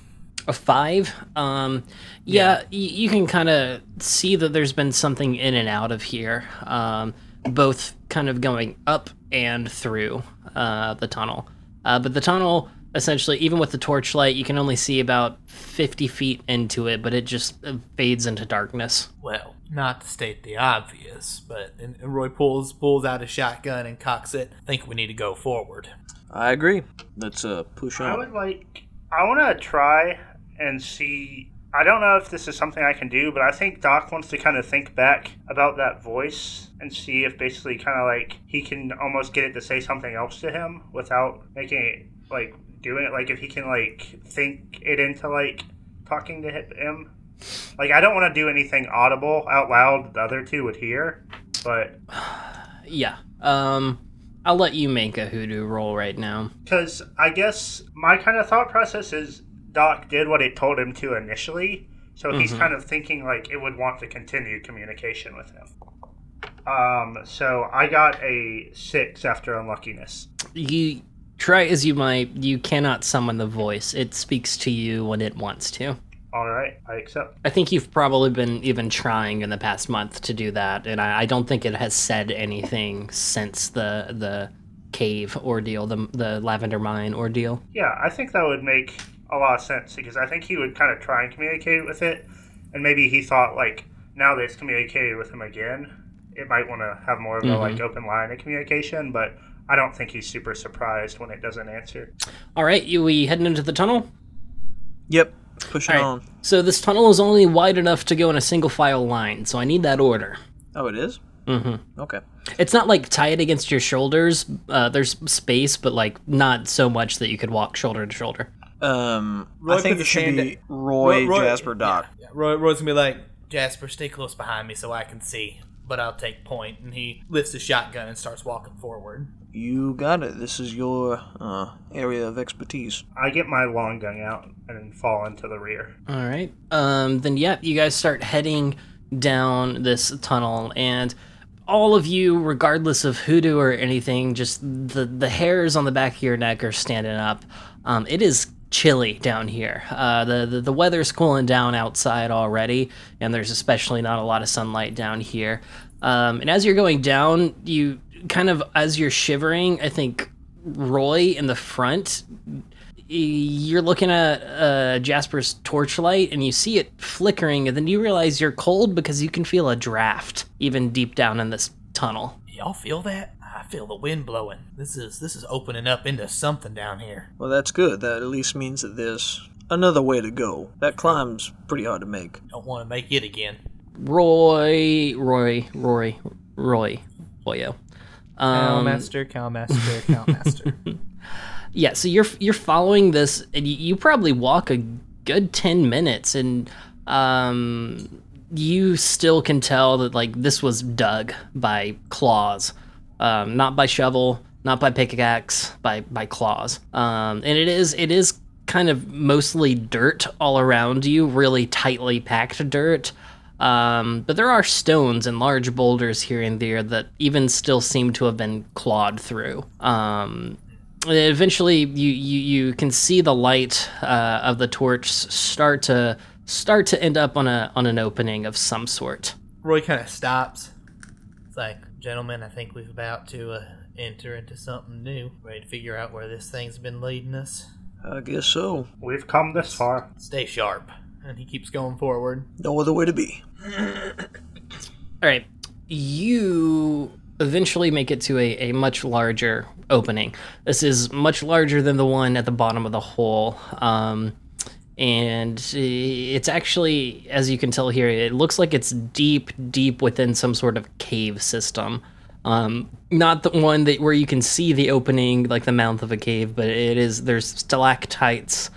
A five. Um, yeah, y- you can kind of see that there's been something in and out of here, um, both kind of going up and through uh, the tunnel. Uh, but the tunnel, essentially, even with the torchlight, you can only see about 50 feet into it, but it just uh, fades into darkness. Well, not to state the obvious, but and, and Roy pulls pulls out a shotgun and cocks it. I think we need to go forward. I agree. Let's uh push on. I would like, I want to try and see. I don't know if this is something I can do, but I think Doc wants to kind of think back about that voice and see if basically kind of like he can almost get it to say something else to him without making it like doing it. Like if he can like think it into like talking to him. Like I don't want to do anything audible out loud the other two would hear, but Yeah. Um, I'll let you make a hoodoo roll right now. Because I guess my kind of thought process is Doc did what it told him to initially, so he's kind of thinking like it would want to continue communication with him. Um, so I got a six after unluckiness. You try as you might, you cannot summon the voice. It speaks to you when it wants to. All right, I accept. I think you've probably been even trying in the past month to do that, and I, I don't think it has said anything since the the cave ordeal, the the lavender mine ordeal. Yeah, I think that would make a lot of sense because I think he would kind of try and communicate with it, and maybe he thought like now that it's communicated with him again, it might want to have more of a like open line of communication, but. I don't think he's super surprised when it doesn't answer. All right, you we heading into the tunnel. Yep, pushing All right. on. So this tunnel is only wide enough to go in a single file line, so I need that order. Oh, it is. Mm-hmm. Okay. It's not like tied against your shoulders. Uh, there's space, but like not so much that you could walk shoulder to shoulder. Um, Roy I think it should be at- Roy, Roy- Roy- Jasper, Doc. Yeah, Roy, Roy's gonna be like, Jasper, stay close behind me so I can see. But I'll take point, and he lifts his shotgun and starts walking forward. You got it. This is your uh, area of expertise. I get my long gun out and fall into the rear. All right. Um, then, yeah, you guys start heading down this tunnel, and all of you, regardless of hoodoo or anything, just the the hairs on the back of your neck are standing up. Um, it is chilly down here. Uh, the, the the weather's cooling down outside already, and there's especially not a lot of sunlight down here. Um, and as you're going down, you kind of as you're shivering, I think Roy in the front you're looking at uh, Jasper's torchlight and you see it flickering, and then you realize you're cold because you can feel a draft even deep down in this tunnel. Y'all feel that? I feel the wind blowing. This is this is opening up into something down here. Well, that's good. That at least means that there's another way to go. That climb's pretty hard to make. Don't want to make it again. Roy, Roy, Roy, Roy, Boyo. Um, Cowmaster, Cowmaster, Cowmaster. yeah, so you're you're following this, and you, you probably walk a good ten minutes, and um, you still can tell that like this was dug by claws, um, not by shovel, not by pickaxe, by by claws. Um, and it is it is kind of mostly dirt all around you, really tightly packed dirt. Um, but there are stones and large boulders here and there that even still seem to have been clawed through. Um, eventually, you, you you can see the light uh, of the torch start to start to end up on a on an opening of some sort. Roy kind of stops. It's like, gentlemen, I think we're about to uh, enter into something new. Ready to figure out where this thing's been leading us. I guess so. We've come this far. Stay sharp. And he keeps going forward. No other way to be. All right, you eventually make it to a, a much larger opening. This is much larger than the one at the bottom of the hole. Um, and it's actually, as you can tell here, it looks like it's deep, deep within some sort of cave system. Um, not the one that where you can see the opening, like the mouth of a cave, but it is there's stalactites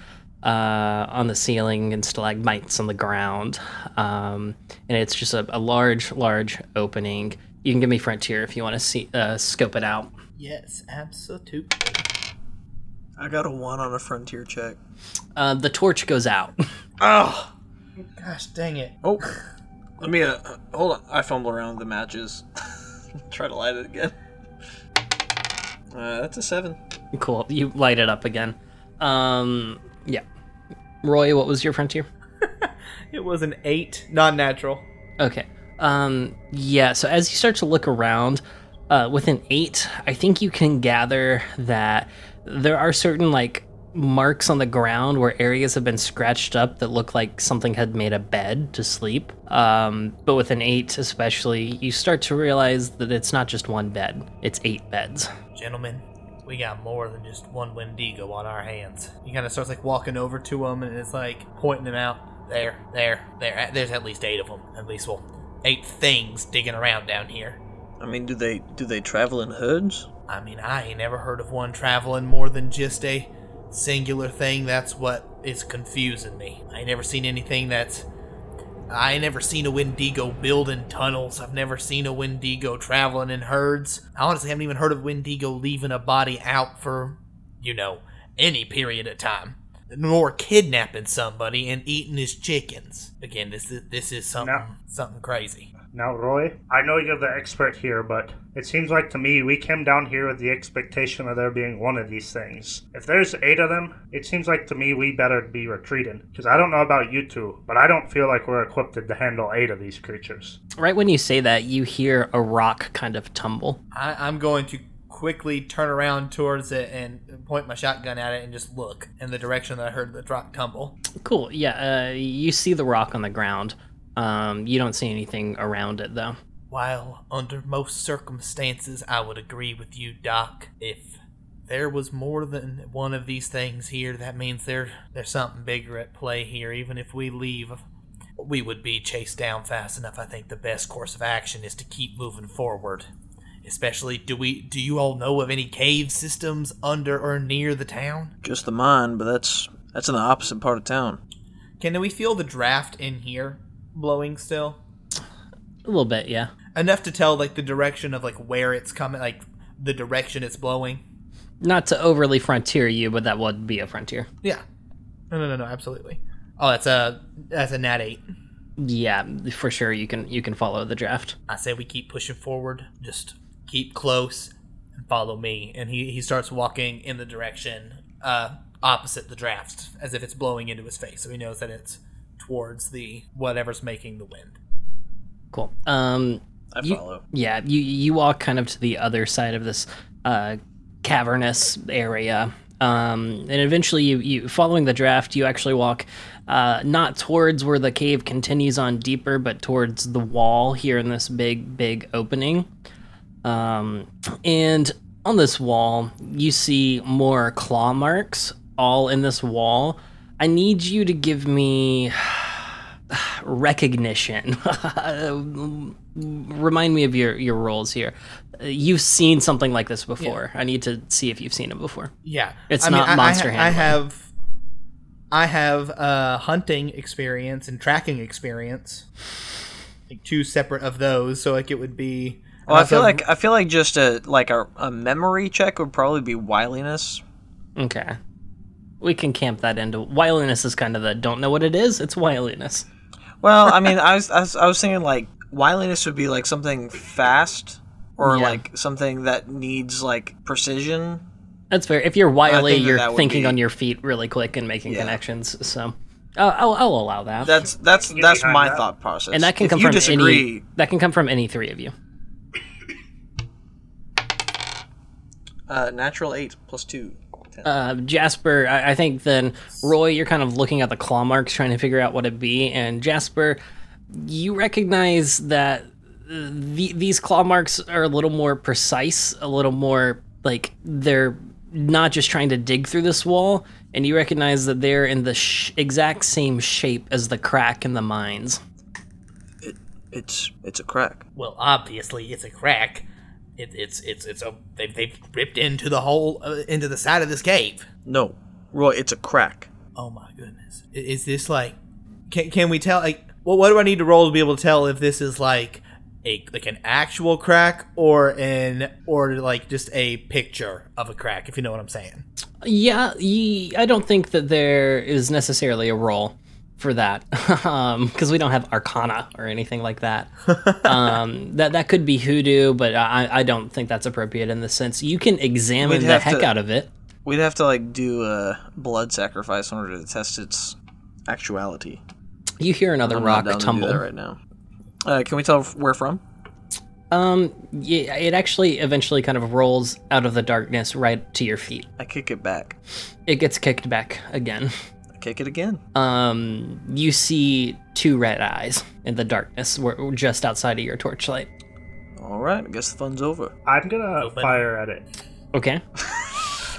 uh, on the ceiling and stalagmites on the ground, um, and it's just a, a large, large opening. You can give me frontier if you want to see uh, scope it out. Yes, absolutely. I got a one on a frontier check. Uh, the torch goes out. Oh! Gosh dang it. Oh, let me. Uh, hold on. I fumble around with the matches. Try to light it again. Uh, that's a seven. cool. You light it up again. Um, yeah. Roy, what was your frontier? It was an eight, non natural. Okay. Um, yeah, so as you start to look around, uh, with an eight, I think you can gather that there are certain, like, marks on the ground where areas have been scratched up that look like something had made a bed to sleep. Um, but with an eight, especially, you start to realize that it's not just one bed, it's eight beds. Gentlemen, we got more than just one Wendigo on our hands. He kind of starts like walking over to him and it's like pointing them out. There, there, there. There's at least eight of them. At least, well, eight things digging around down here. I mean, do they do they travel in herds? I mean, I ain't never heard of one traveling more than just a singular thing. That's what is confusing me. I ain't never seen anything that's. I ain't never seen a Wendigo building tunnels. I've never seen a Wendigo traveling in herds. I honestly haven't even heard of Wendigo leaving a body out for, you know, any period of time. Nor kidnapping somebody and eating his chickens. Again, this is this is something No. something crazy. Now, Roy, I know you're the expert here, but it seems like to me we came down here with the expectation of there being one of these things. If there's eight of them, it seems like to me we better be retreating. Because I don't know about you two, but I don't feel like we're equipped to handle eight of these creatures. Right when you say that, you hear a rock kind of tumble. I, I'm going to quickly turn around towards it and point my shotgun at it and just look in the direction that I heard the rock tumble. Cool. Yeah, uh, you see the rock on the ground. Um, you don't see anything around it though. While under most circumstances, I would agree with you, Doc. If there was more than one of these things here, that means there there's something bigger at play here. Even if we leave, we would be chased down fast enough. I think the best course of action is to keep moving forward. Especially, do we do you all know of any cave systems under or near the town? Just the mine, but that's that's in the opposite part of town. Can we feel the draft in here blowing still? A little bit, yeah. Enough to tell like the direction of like where it's coming, like the direction it's blowing. Not to overly frontier you, but that would be a frontier. Yeah. No, no, no, no, absolutely. Oh, that's a that's a nat eight. Yeah, for sure. You can you can follow the draft. I say we keep pushing forward. Just keep close and follow me. And he he starts walking in the direction uh opposite the draft, as if it's blowing into his face, so he knows that it's towards the whatever's making the wind. Cool. Um, I You- follow. yeah, you you walk kind of to the other side of this uh, cavernous area, um, and eventually you you following the draft, you actually walk uh, not towards where the cave continues on deeper, but towards the wall here in this big big opening. Um, and on this wall, you see more claw marks all in this wall. I need you to give me recognition. Remind me of your your roles here. Uh, You've seen something like this before. I need to see if you've seen it before. Yeah, It's I mean, not I- I monster I have, I have uh, hunting experience and tracking experience, like two separate of those. So like it would be. Well, I also- feel like I feel like just a like a, a memory check would probably be wiliness. Okay. We can camp that into wiliness is kind of the don't know what it is. It's wiliness. Well, I mean, I was, I was I was thinking like wiliness would be like something fast or Yeah. like something that needs like precision. That's fair. If you're wily, think that you're that thinking be- on your feet really quick and making Yeah. connections. So, uh, I'll, I'll allow that. That's that's that's my that. thought process. and that can if come you from disagree, any. That can come from any three of you. uh, natural eight plus two. Ten. Uh, Jasper, I, I think then Roy, you're kind of looking at the claw marks, trying to figure out what it be. And Jasper, you recognize that the, these claw marks are a little more precise, a little more like they're not just trying to dig through this wall. And you recognize that they're in the sh- exact same shape as the crack in the mines. It, it's it's a crack. Well, obviously, it's a crack. It, it's it's it's a they've, they've ripped into the hole uh, into the side of this cave. No, Roy, it's a crack. Oh my goodness! Is this like? Can can we tell? Like, well, what do I need to roll to be able to tell if this is like a like an actual crack or an or like just a picture of a crack? If you know what I'm saying. Yeah, ye, I don't think that there is necessarily a role for that because we don't have Arcana or anything like that. um, that that could be hoodoo, but I, I don't think that's appropriate in this sense. You can examine the heck to- out of it. We'd have to like do a blood sacrifice in order to test its actuality. You hear another I'm rock tumble. to do that right now. Uh, can we tell where from? Um, yeah, it actually eventually kind of rolls out of the darkness right to your feet. I kick it back. It gets kicked back again. I kick it again. Um, you see two red eyes in the darkness, where, just outside of your torchlight. All right, I guess the fun's over. I'm gonna fire at it. Okay.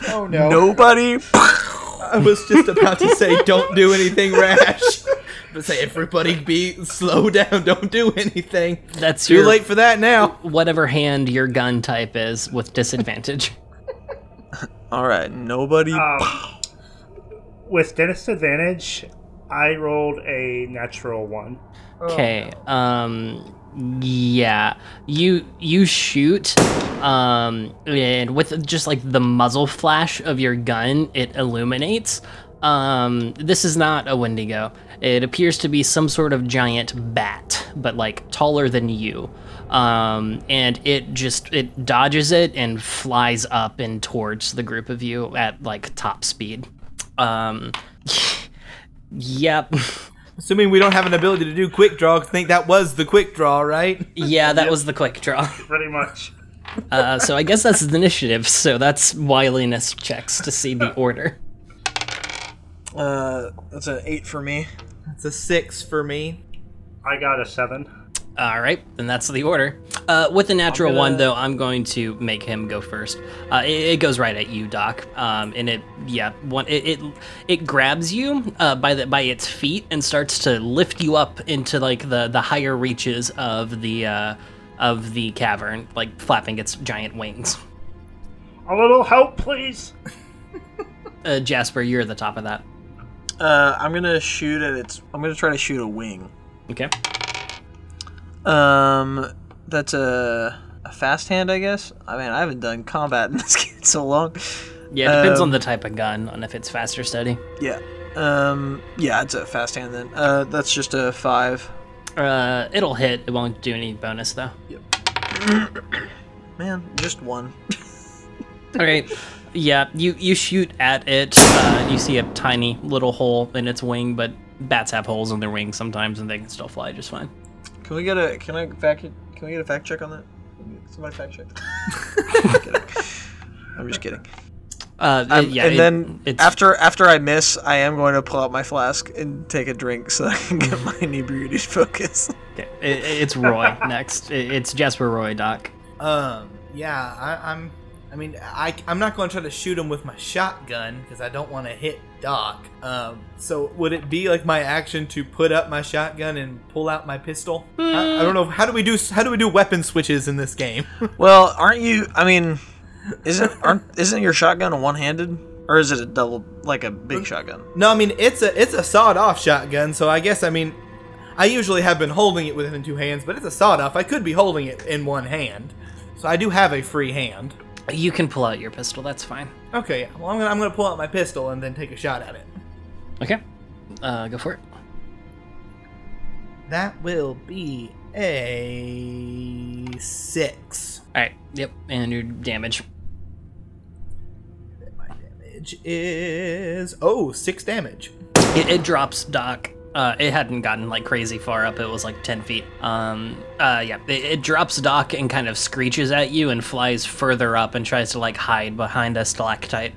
Oh no! Nobody. I was just about to say, don't do anything rash. But say, everybody, be slow down. Don't do anything. That's Too your late for that now. whatever hand your gun type is with disadvantage. All right, nobody. Um, with Dennis advantage, I rolled a natural one. Okay. Um yeah. You you shoot um and with just like the muzzle flash of your gun, it illuminates. Um this is not a Wendigo. It appears to be some sort of giant bat, but like taller than you. Um and it just it dodges it and flies up and towards the group of you at like top speed. Um Yep. Assuming we don't have an ability to do quick draw, I think that was the quick draw, right? Yeah, that was the quick draw. Pretty much. Uh, so I guess that's the initiative. So that's wiliness checks to see the order. Uh, that's an eight for me. That's a six for me. I got a seven. All right, then that's the order. Uh, with the natural I'm one, though, I'm going to make him go first. Uh, it, it goes right at you, Doc. Um, and it, yeah, one, it, it, it grabs you uh, by the by its feet and starts to lift you up into like the the higher reaches of the uh, of the cavern, like flapping its giant wings. A little help, please. Uh, Jasper, you're at the top of that. Uh, I'm gonna shoot at its. I'm gonna try to shoot a wing. Okay. Um, that's a, a fast hand, I guess. I mean, I haven't done combat in this game so long. Yeah, it depends on Um, the type of gun, on if it's fast or steady. Yeah. Um, yeah, it's a fast hand then. Uh, that's just a five. Uh, it'll hit. It won't do any bonus though. Yep. Man, just one. Okay. Yeah, you you shoot at it. Uh, and you see a tiny little hole in its wing, but bats have holes in their wings sometimes, and they can still fly just fine. Can we get a? Can I fact? Can we get a fact check on that? Somebody fact check. I'm, just kidding. Uh, Um, yeah, and it- then it's, after after I miss, I am going to pull out my flask and take a drink so I can get my inebriated focus. okay, it, it's Roy next. It, it's Jasper Roy, Doc. Um, yeah, I, I'm I mean, I, I'm not going to try to shoot him with my shotgun because I don't want to hit Doc. Um, so would it be like my action to put up my shotgun and pull out my pistol? I, I don't know. How do we do how do we do weapon switches in this game? Well, aren't you? I mean, isn't aren't isn't your shotgun a one-handed, or is it a double, like a big shotgun? no, I mean it's a it's a sawed off shotgun. So I guess I mean I usually have been holding it within two hands, but it's a sawed off. I could be holding it in one hand, so I do have a free hand. You can pull out your pistol. That's fine. Okay, yeah. Well, I'm gonna I'm gonna pull out my pistol and then take a shot at it. Okay. Uh, go for it. That will be a six. All right. Yep. And your damage. My damage is oh six damage. It, it drops Doc. Uh, it hadn't gotten like crazy far up. It was like ten feet. Um. Uh. Yeah. It, it drops Doc and kind of screeches at you and flies further up and tries to like hide behind a stalactite.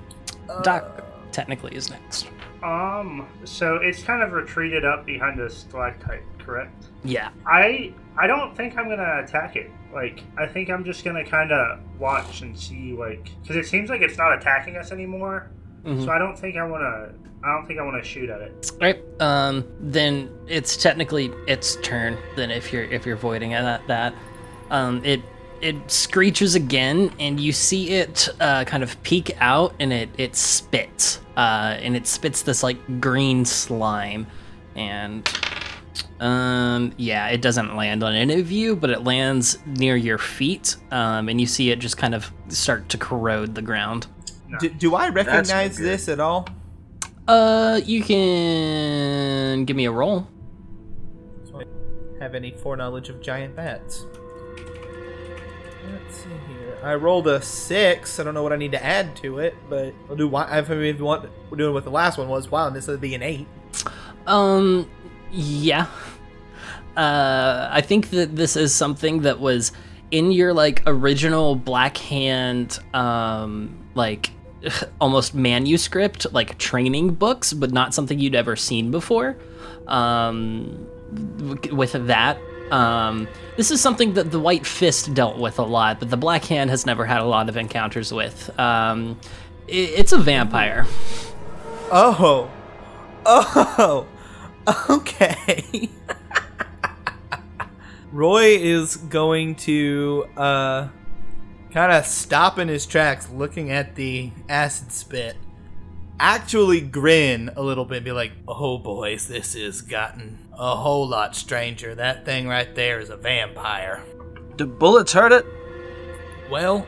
Doc technically is next. Um, so it's kind of retreated up behind a stalactite, correct? Yeah. I I don't think I'm gonna attack it. Like, I think I'm just gonna kind of watch and see, like, because it seems like it's not attacking us anymore. So I don't think I wanna. I don't think I want to shoot at it. All right. Um. Then it's technically its turn. Then if you're if you're voiding at that, um, it it screeches again, and you see it uh, kind of peek out, and it it spits. Uh, and it spits this like green slime, and um, yeah, it doesn't land on any of you, but it lands near your feet, um, and you see it just kind of start to corrode the ground. Do, do I recognize good. this at all? Uh, you can give me a roll. Have any foreknowledge of giant bats? Let's see here. I rolled a six. I don't know what I need to add to it, but I'll do. wi- I mean, if you want, we're doing what the last one was. Wow, and this would be an eight. Um, yeah. Uh, I think that this is something that was in your like original Black Hand, um, like almost manuscript, like training books, but not something you'd ever seen before. Um, with that, um, this is something that the White Fist dealt with a lot, but the Black Hand has never had a lot of encounters with. Um, i it's a vampire. Oh, oh, okay. Roy is going to uh, kind of stop in his tracks, looking at the acid spit. Actually, grin a little bit, and be like, "Oh, boys, this has gotten a whole lot stranger. That thing right there is a vampire." Do bullets hurt it? Well,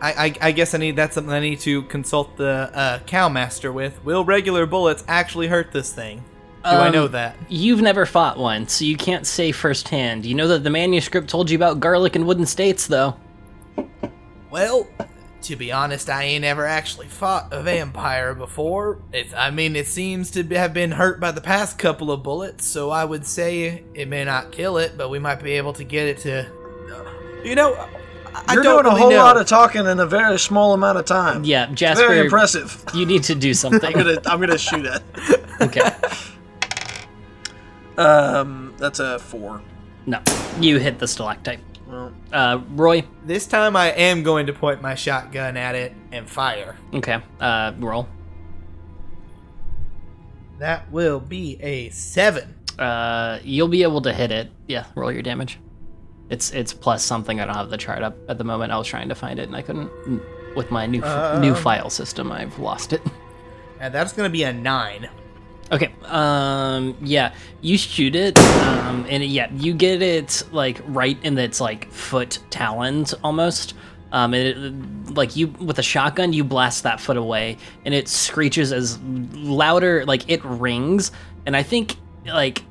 I, I, I guess I need that's something I need to consult the uh, cowmaster with. Will regular bullets actually hurt this thing? Do I know Um, that? You've never fought one, so you can't say firsthand. You know that the manuscript told you about garlic and wooden states, though. Well, to be honest, I ain't ever actually fought a vampire before. It, I mean, it seems to be- have been hurt by the past couple of bullets, so I would say it may not kill it, but we might be able to get it to. You know, I- I You're don't doing a whole know. lot of talking in a very small amount of time. Yeah, Jasper. Very Jasper, impressive. you need to do something. I'm gonna I'm gonna shoot it. okay. Um, that's a four. No, you hit the stalactite. Well, Uh, Roy. This time I am going to point my shotgun at it and fire. Okay. Uh, roll. That will be a seven. Uh, you'll be able to hit it. Yeah, roll your damage. It's it's plus something. I don't have the chart up at the moment. I was trying to find it and I couldn't. With my new new file system, I've lost it. And that's going to be a nine. Okay. Um. Yeah. You shoot it. Um. And it, yeah, you get it like right in its like foot talons almost. Um. And it, like you with a shotgun, you blast that foot away, and it screeches as louder. Like it rings, and I think like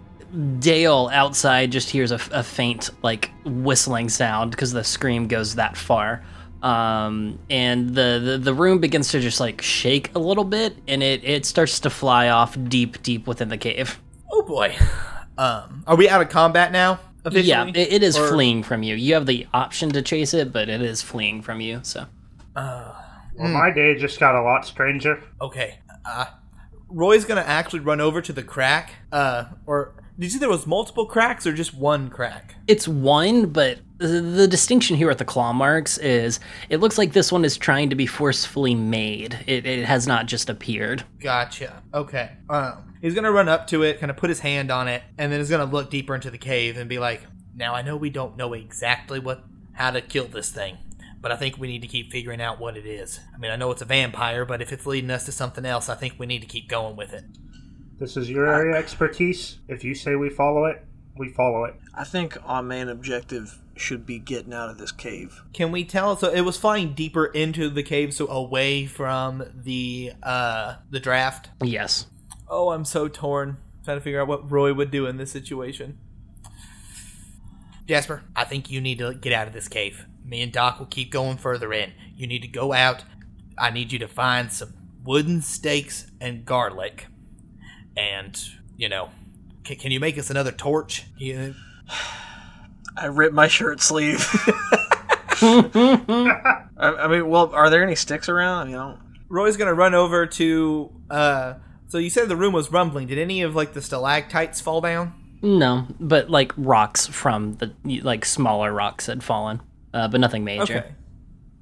Dale outside just hears a, a faint like whistling sound because the scream goes that far. Um, and the, the the room begins to just like shake a little bit, and it it starts to fly off deep, deep within the cave. Oh boy. Um, are we out of combat now? Officially? Yeah, it, it is Or- fleeing from you. You have the option to chase it, but it is fleeing from you. So Well, my day just got a lot stranger. Okay. Uh, Roy's gonna actually run over to the crack, uh, or Did you there was multiple cracks or just one crack? It's one, but the, the distinction here with the claw marks is it looks like this one is trying to be forcefully made. It, it has not just appeared. Gotcha. Okay. Um, he's gonna run up to it, kind of put his hand on it, and then he's gonna look deeper into the cave and be like, "Now I know we don't know exactly what how to kill this thing, but I think we need to keep figuring out what it is. I mean, I know it's a vampire, but if it's leading us to something else, I think we need to keep going with it." This is your area of expertise. If you say we follow it, we follow it. I think our main objective should be getting out of this cave. Can we tell? So it was flying deeper into the cave, so away from the uh the draft. Yes. Oh, I'm so torn. Trying to figure out what Roy would do in this situation. Jasper, I think you need to get out of this cave. Me and Doc will keep going further in. You need to go out. I need you to find some wooden stakes and garlic. And, you know, can, can you make us another torch? You, I ripped my shirt sleeve. I, I mean, well, are there any sticks around? You know, Roy's gonna run over to. uh So you said the room was rumbling. Did any of like the stalactites fall down? No, but like rocks from the like smaller rocks had fallen, uh, but nothing major. Okay.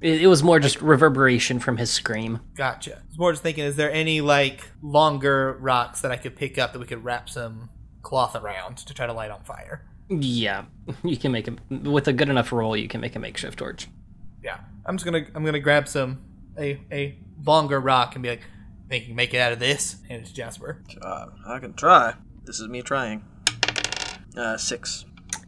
It, it was more just reverberation from his scream. Gotcha. I was more just thinking, is there any like longer rocks that I could pick up that we could wrap some cloth around to try to light on fire? Yeah, you can make a with a good enough roll. You can make a makeshift torch. Yeah. I'm just gonna I'm gonna grab some a a longer rock and be like, think you can make it out of this? And it's Jasper. uh, I can try. This is me trying. Uh, six.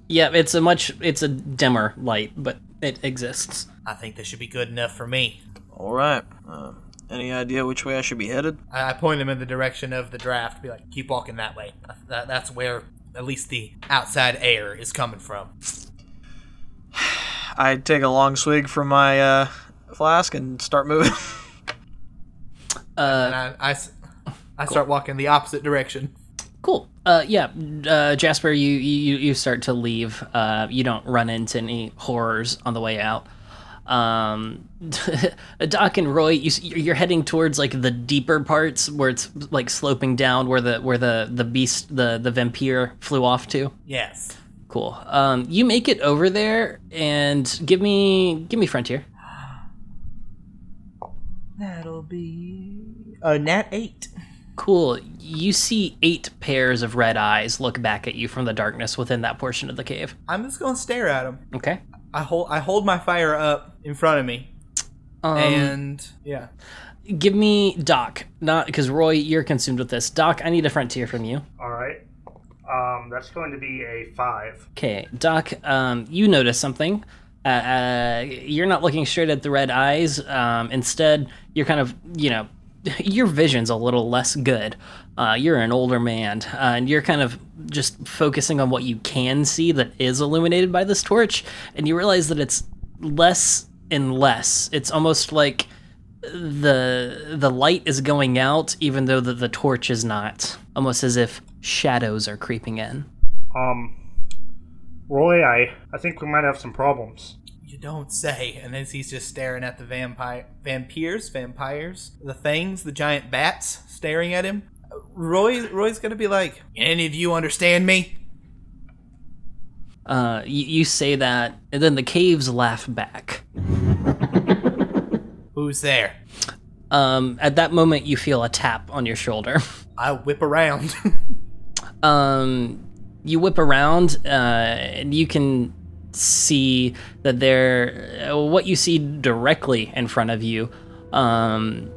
Yeah, it's a much it's a dimmer light, but it exists. I think this should be good enough for me. All right. Um, any idea which way I should be headed? I, I point him in the direction of the draft. Be like, keep walking that way. That, that's where at least the outside air is coming from. I take a long swig from my uh, flask and start moving. Uh, And I, I s- I start walking the opposite direction. Cool. Uh, yeah, uh, Jasper, you, you you start to leave. Uh, you don't run into any horrors on the way out. Um, Doc and Roy, you, you're heading towards like the deeper parts where it's like sloping down, where the where the the beast, the the vampire flew off to. Yes. Cool. Um, you make it over there, and give me give me frontier. That'll be a nat eight. Cool. You see eight pairs of red eyes look back at you from the darkness within that portion of the cave. I'm just gonna stare at them. Okay. I hold I hold my fire up in front of me, Um, and yeah. give me Doc, not because Roy, you're consumed with this. Doc, I need a frontier from you. All right. Um, that's going to be a five. Okay, Doc, um, you notice something. Uh, uh, you're not looking straight at the red eyes. Um, instead, you're kind of, you know, your vision's a little less good. Uh, you're an older man, uh, and you're kind of just focusing on what you can see that is illuminated by this torch, and you realize that it's less and less. It's almost like the the light is going out, even though the, the torch is not. Almost as if shadows are creeping in. Um, Roy, I I think we might have some problems. Don't say. And as he's just staring at the vampire, vampires, vampires, the things, the giant bats staring at him. Roy, Roy's gonna be like, "Any of you understand me?" Uh, you, you say that, and then the caves laugh back. Who's there? Um, at that moment, you feel a tap on your shoulder. I whip around. um, you whip around, uh, and you can see that there, uh, what you see directly in front of you, um,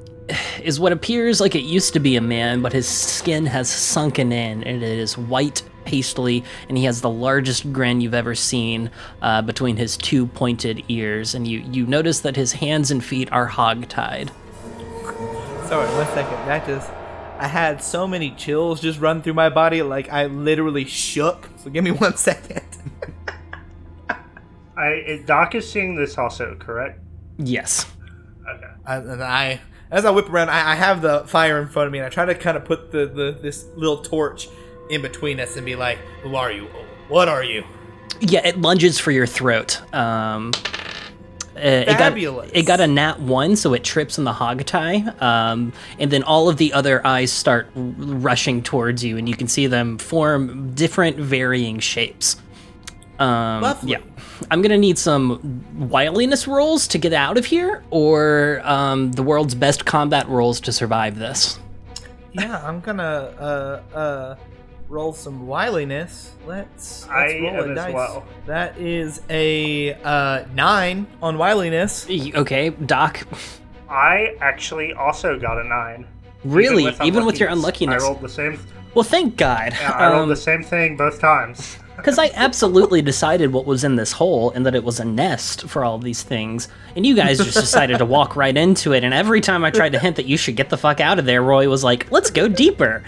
is what appears like it used to be a man, but his skin has sunken in, and it is white pastely, and he has the largest grin you've ever seen uh, between his two pointed ears. And you you notice that his hands and feet are hog-tied. Sorry, one second. That just. I had so many chills just run through my body, like I literally shook. So give me one second. I it, Doc is seeing this also, correct? Yes. Okay. I, and I, as I whip around, I, I have the fire in front of me, and I try to kind of put the, the this little torch in between us and be like, "Who are you? What are you?" Yeah, it lunges for your throat. Um, it got it got a nat one, so it trips on the hog tie, um, and then all of the other eyes start r- rushing towards you, and you can see them form different varying shapes. Um, Lovely. Yeah, I'm gonna need some wiliness rolls to get out of here, or um, the world's best combat rolls to survive this. Yeah, I'm gonna uh uh roll some wiliness. Let's, let's I roll am a as dice. well. That is a uh nine on wiliness. Okay, Doc. I actually also got a nine. Really, even with your unluckiness. unluckiness. I rolled the same. Well, thank God. Yeah, I rolled Um, the same thing both times. Because I absolutely decided what was in this hole and that it was a nest for all these things. And you guys just decided to walk right into it. And every time I tried to hint that you should get the fuck out of there, Roy was like, let's go deeper.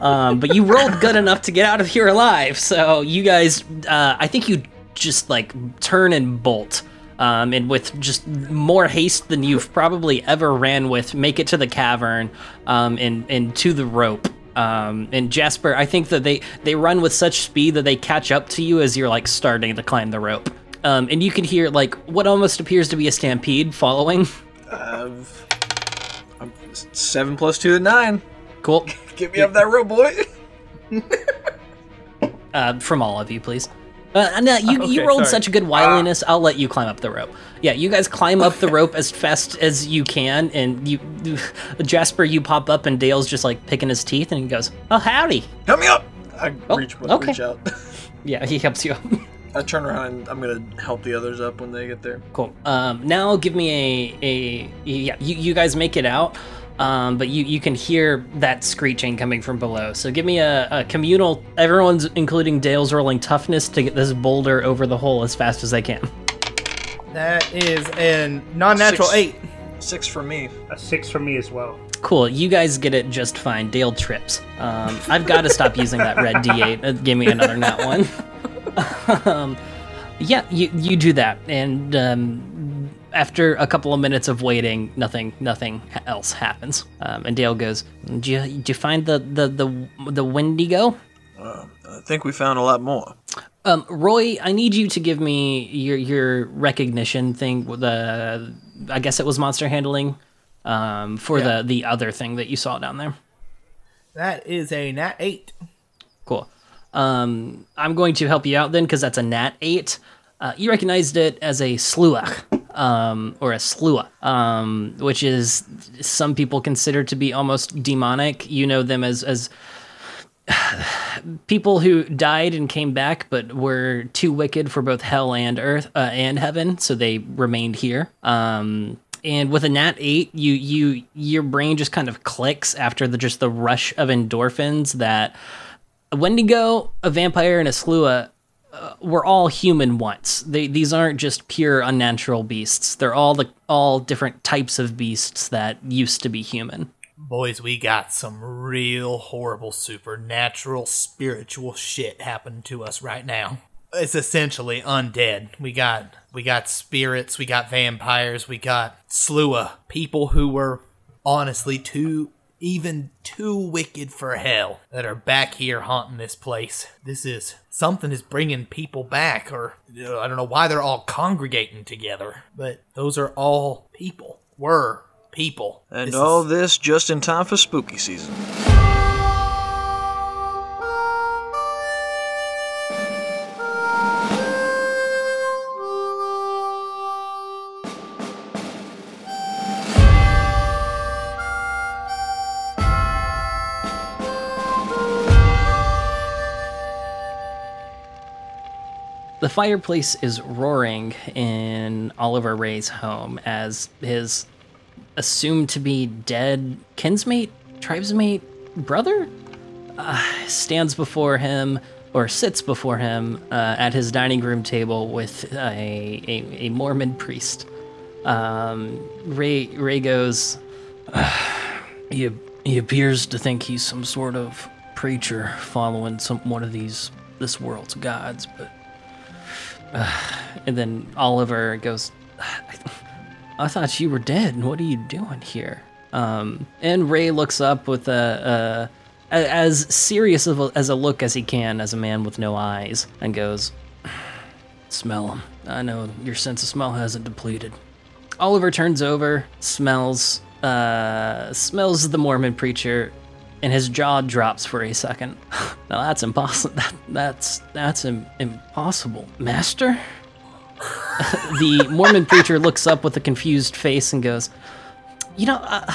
Um, but you rolled good enough to get out of here alive. So you guys, uh, I think you just like turn and bolt. Um, and with just more haste than you've probably ever ran with, make it to the cavern um, and, and to the rope. Um, and Jasper, I think that they they run with such speed that they catch up to you as you're like starting to climb the rope. Um, and you can hear like what almost appears to be a stampede following. Uh, seven plus two to nine. Cool. Get me up that rope, boy. Uh, from all of you, please. Uh, no, you, you rolled sorry. such a good wiliness. I'll let you climb up the rope. Yeah, you guys climb up the rope as fast as you can, and you, Jasper, you pop up, and Dale's just like picking his teeth, and he goes, "Oh, howdy." Help me up. I Oh, reach, okay. reach out. Yeah, he helps you up. I turn around and I'm gonna help the others up when they get there. Cool. Um, now give me a a yeah. You, you guys make it out, um, but you you can hear that screeching coming from below. So give me a, a communal. Everyone's, including Dale's, rolling toughness to get this boulder over the hole as fast as they can. That is a non-natural Six. eight. Six for me. A six for me as well. Cool. You guys get it just fine. Dale trips. Um, I've got to stop using that red D8. Uh, give me another nat one. um, yeah, you you do that, and um, after a couple of minutes of waiting, nothing nothing else happens. Um, and Dale goes, "Did you, did you find the the the the Wendigo?" I think we found a lot more. Um, Roy, I need you to give me your your recognition thing. The I guess it was monster handling um, for Yeah. the the other thing that you saw down there. That is a nat eight. Cool. Um, I'm going to help you out then because that's a nat 8. Uh, you recognized it as a sluach, um, or a slua, um, which is some people consider to be almost demonic. You know them as, as people who died and came back but were too wicked for both hell and earth uh, and heaven, so they remained here. Um, and with a nat eight, you you your brain just kind of clicks after the just the rush of endorphins that a Wendigo, a vampire, and a Slua uh, were all human once. They, these aren't just pure unnatural beasts. They're all the all different types of beasts that used to be human. Boys, we got some real horrible supernatural spiritual shit happening to us right now. It's essentially undead. We got we got spirits, we got vampires, we got slua, people who were honestly too even too wicked for hell that are back here haunting this place. This is something is bringing people back or I don't know why they're all congregating together, but those are all people. Were people. And This all is- this just in time for spooky season. Fireplace is roaring in Oliver Ray's home as his assumed to be dead kinsmate, tribesmate, brother uh, stands before him or sits before him uh, at his dining room table with a, a, a Mormon priest. Um, Ray Ray goes. he, he appears to think he's some sort of preacher following some one of these this world's gods, but and then Oliver goes, I thought you were dead. What are you doing here? Um, and Ray looks up with a, a, a as serious of a, as a look as he can as a man with no eyes and goes, Smell him. I know your sense of smell hasn't depleted. Oliver turns over, smells, uh, smells the Mormon preacher, and his jaw drops for a second. now that's impossible. That, that's that's Im- impossible, Master. the Mormon preacher looks up with a confused face and goes, "You know, uh,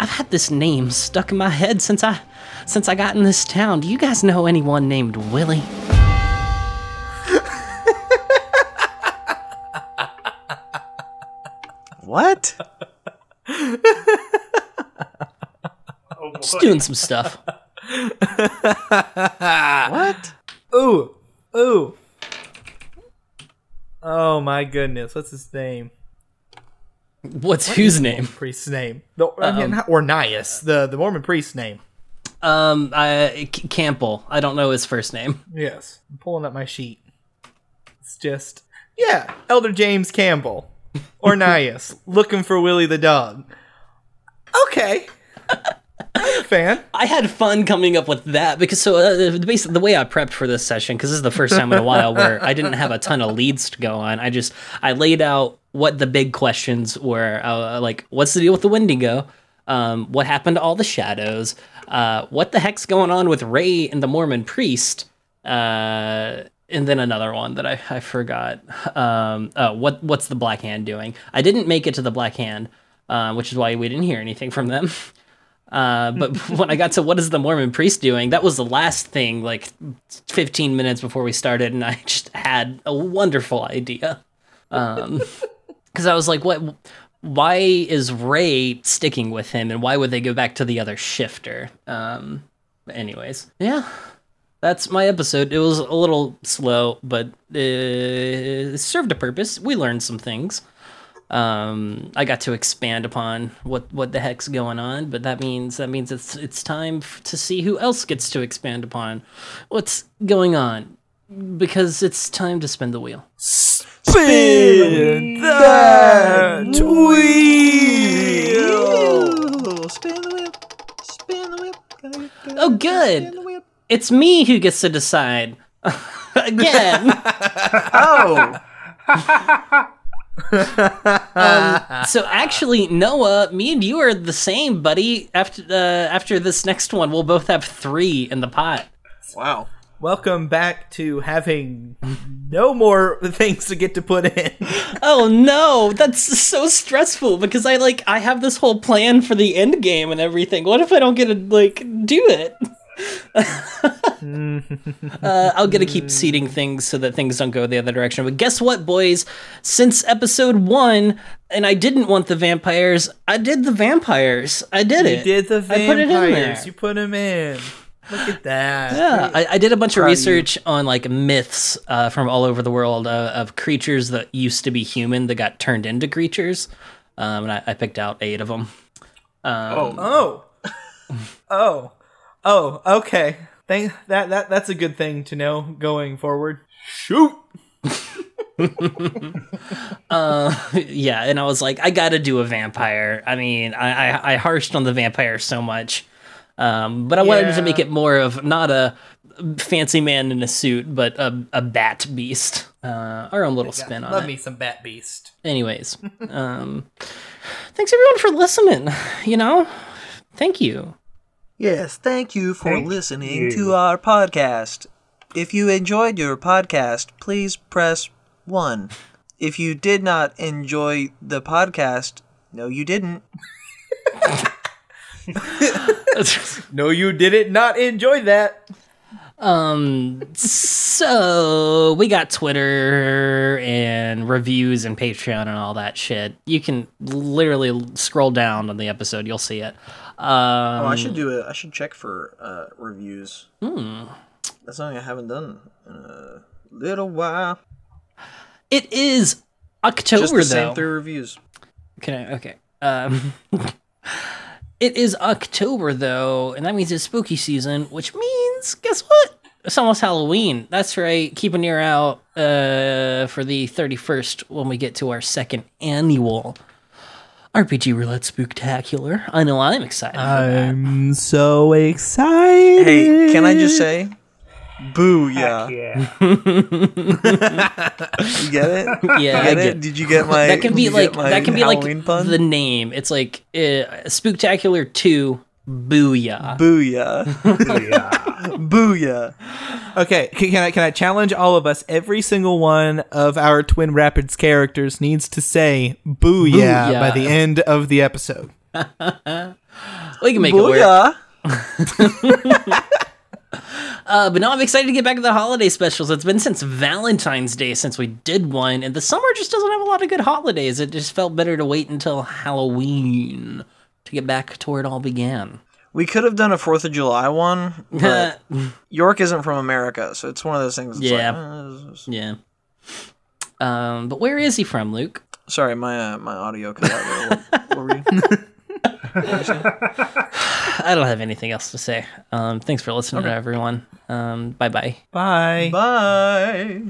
I've had this name stuck in my head since I since I got in this town. Do you guys know anyone named Willie?" What? Just doing some stuff. What? Ooh, ooh. Oh my goodness, what's his name? What's whose name? Priest's name? The, I mean, not- Ornias, the the Mormon priest's name. Um, uh, C- Campbell. I don't know his first name. Yes, I'm pulling up my sheet. It's just yeah, Elder James Campbell, Ornias, looking for Willie the dog. Okay, fan. I had fun coming up with that because so uh, basically the way I prepped for this session because this is the first time in a while where I didn't have a ton of leads to go on. I just I laid out what the big questions were, uh, like what's the deal with the Wendigo, um, what happened to all the shadows, uh, what the heck's going on with Ray and the Mormon priest, uh, and then another one that I, I forgot. Um, uh, what what's the Black Hand doing? I didn't make it to the Black Hand, uh, which is why we didn't hear anything from them. Uh, but when I got to what is the Mormon priest doing, that was the last thing, like 15 minutes before we started, and I just had a wonderful idea. Um, because I was like, what? Why is Ray sticking with him, and why would they go back to the other shifter? Um, anyways, yeah, that's my episode. It was a little slow, but uh, it served a purpose. We learned some things um, I got to expand upon what what the heck's going on, but that means that means it's it's time f- to see who else gets to expand upon what's going on because it's time to spin the wheel. Spin that wheel. Spin the whip. Spin the whip. Gotta get- gotta Oh, good. Spin the whip. It's me who gets to decide again. Oh, so actually, Noah, me and you are the same, buddy. After uh, after this next one, we'll both have three in the pot. wow. Welcome back to having no more things to get to put in. Oh no, that's so stressful because I like I have this whole plan for the end game and everything. What if I don't get to like do it? uh, I'll get to keep seeding things so that things don't go the other direction. But guess what, boys? Since episode one, and I didn't want the vampires, I did the vampires. I did You it. did the I put it in there. vampires. You put them in. Look at that. Yeah, I, I did a bunch of Proud of you. research on like myths uh, from all over the world uh, of creatures that used to be human that got turned into creatures, um, and I, I picked out eight of them. Um, Oh. oh. Oh, okay. Thank that that that's a good thing to know going forward. Shoot. yeah, and I was like, I got to do a vampire. I mean, I, I I harshed on the vampire so much, um, but I wanted to make it more of not a fancy man in a suit, but a, a bat beast. Uh, our own little spin on Love it. me some Bat Beast. Anyways, um, thanks everyone for listening. You know, thank you. Yes, thank you for Thank listening you. to our podcast. If you enjoyed your podcast, please press 1. If you did not enjoy the podcast, no, you didn't. No, you didn't not enjoy that. Um, so we got Twitter and reviews and Patreon and all that shit. You can literally scroll down on the episode, you'll see it. Um, Oh, I should do it. I should check for uh, reviews. Hmm. That's something I haven't done in a little while. it is October Just the same though. three reviews. Can I? Okay. Um, it is October though, and that means it's spooky season, which means guess what? It's almost Halloween. That's right. Keep an ear out uh, for the 31st when we get to our second annual RPG Roulette Spooktacular. I know I'm excited for that. I'm so excited. Hey, can I just say, Boo, Heck yeah. yeah. You get it? Yeah, I Get get it? Did you get my? that can be like that can be Halloween like pun? the name. It's like uh, Spooktacular Two Booyah. Booyah! yeah. Booyah! Okay, can I can I challenge all of us? Every single one of our Twin Rapids characters needs to say "booyah" Booyah. by the end of the episode. we can make it work. Booyah! Uh, but now I'm excited to get back to the holiday specials. It's been since Valentine's Day since we did one, and the summer just doesn't have a lot of good holidays. It just felt better to wait until Halloween to get back to where it all began. We could have done a Fourth of July one, but York isn't from America, so it's one of those things. That's Yeah. Like, eh, it's- yeah. Um, but where is he from, Luke? sorry, my uh, my audio cut out. There. What, what were you? I don't have anything else to say. Um, thanks for listening to everyone. Um, bye bye. Bye. Bye.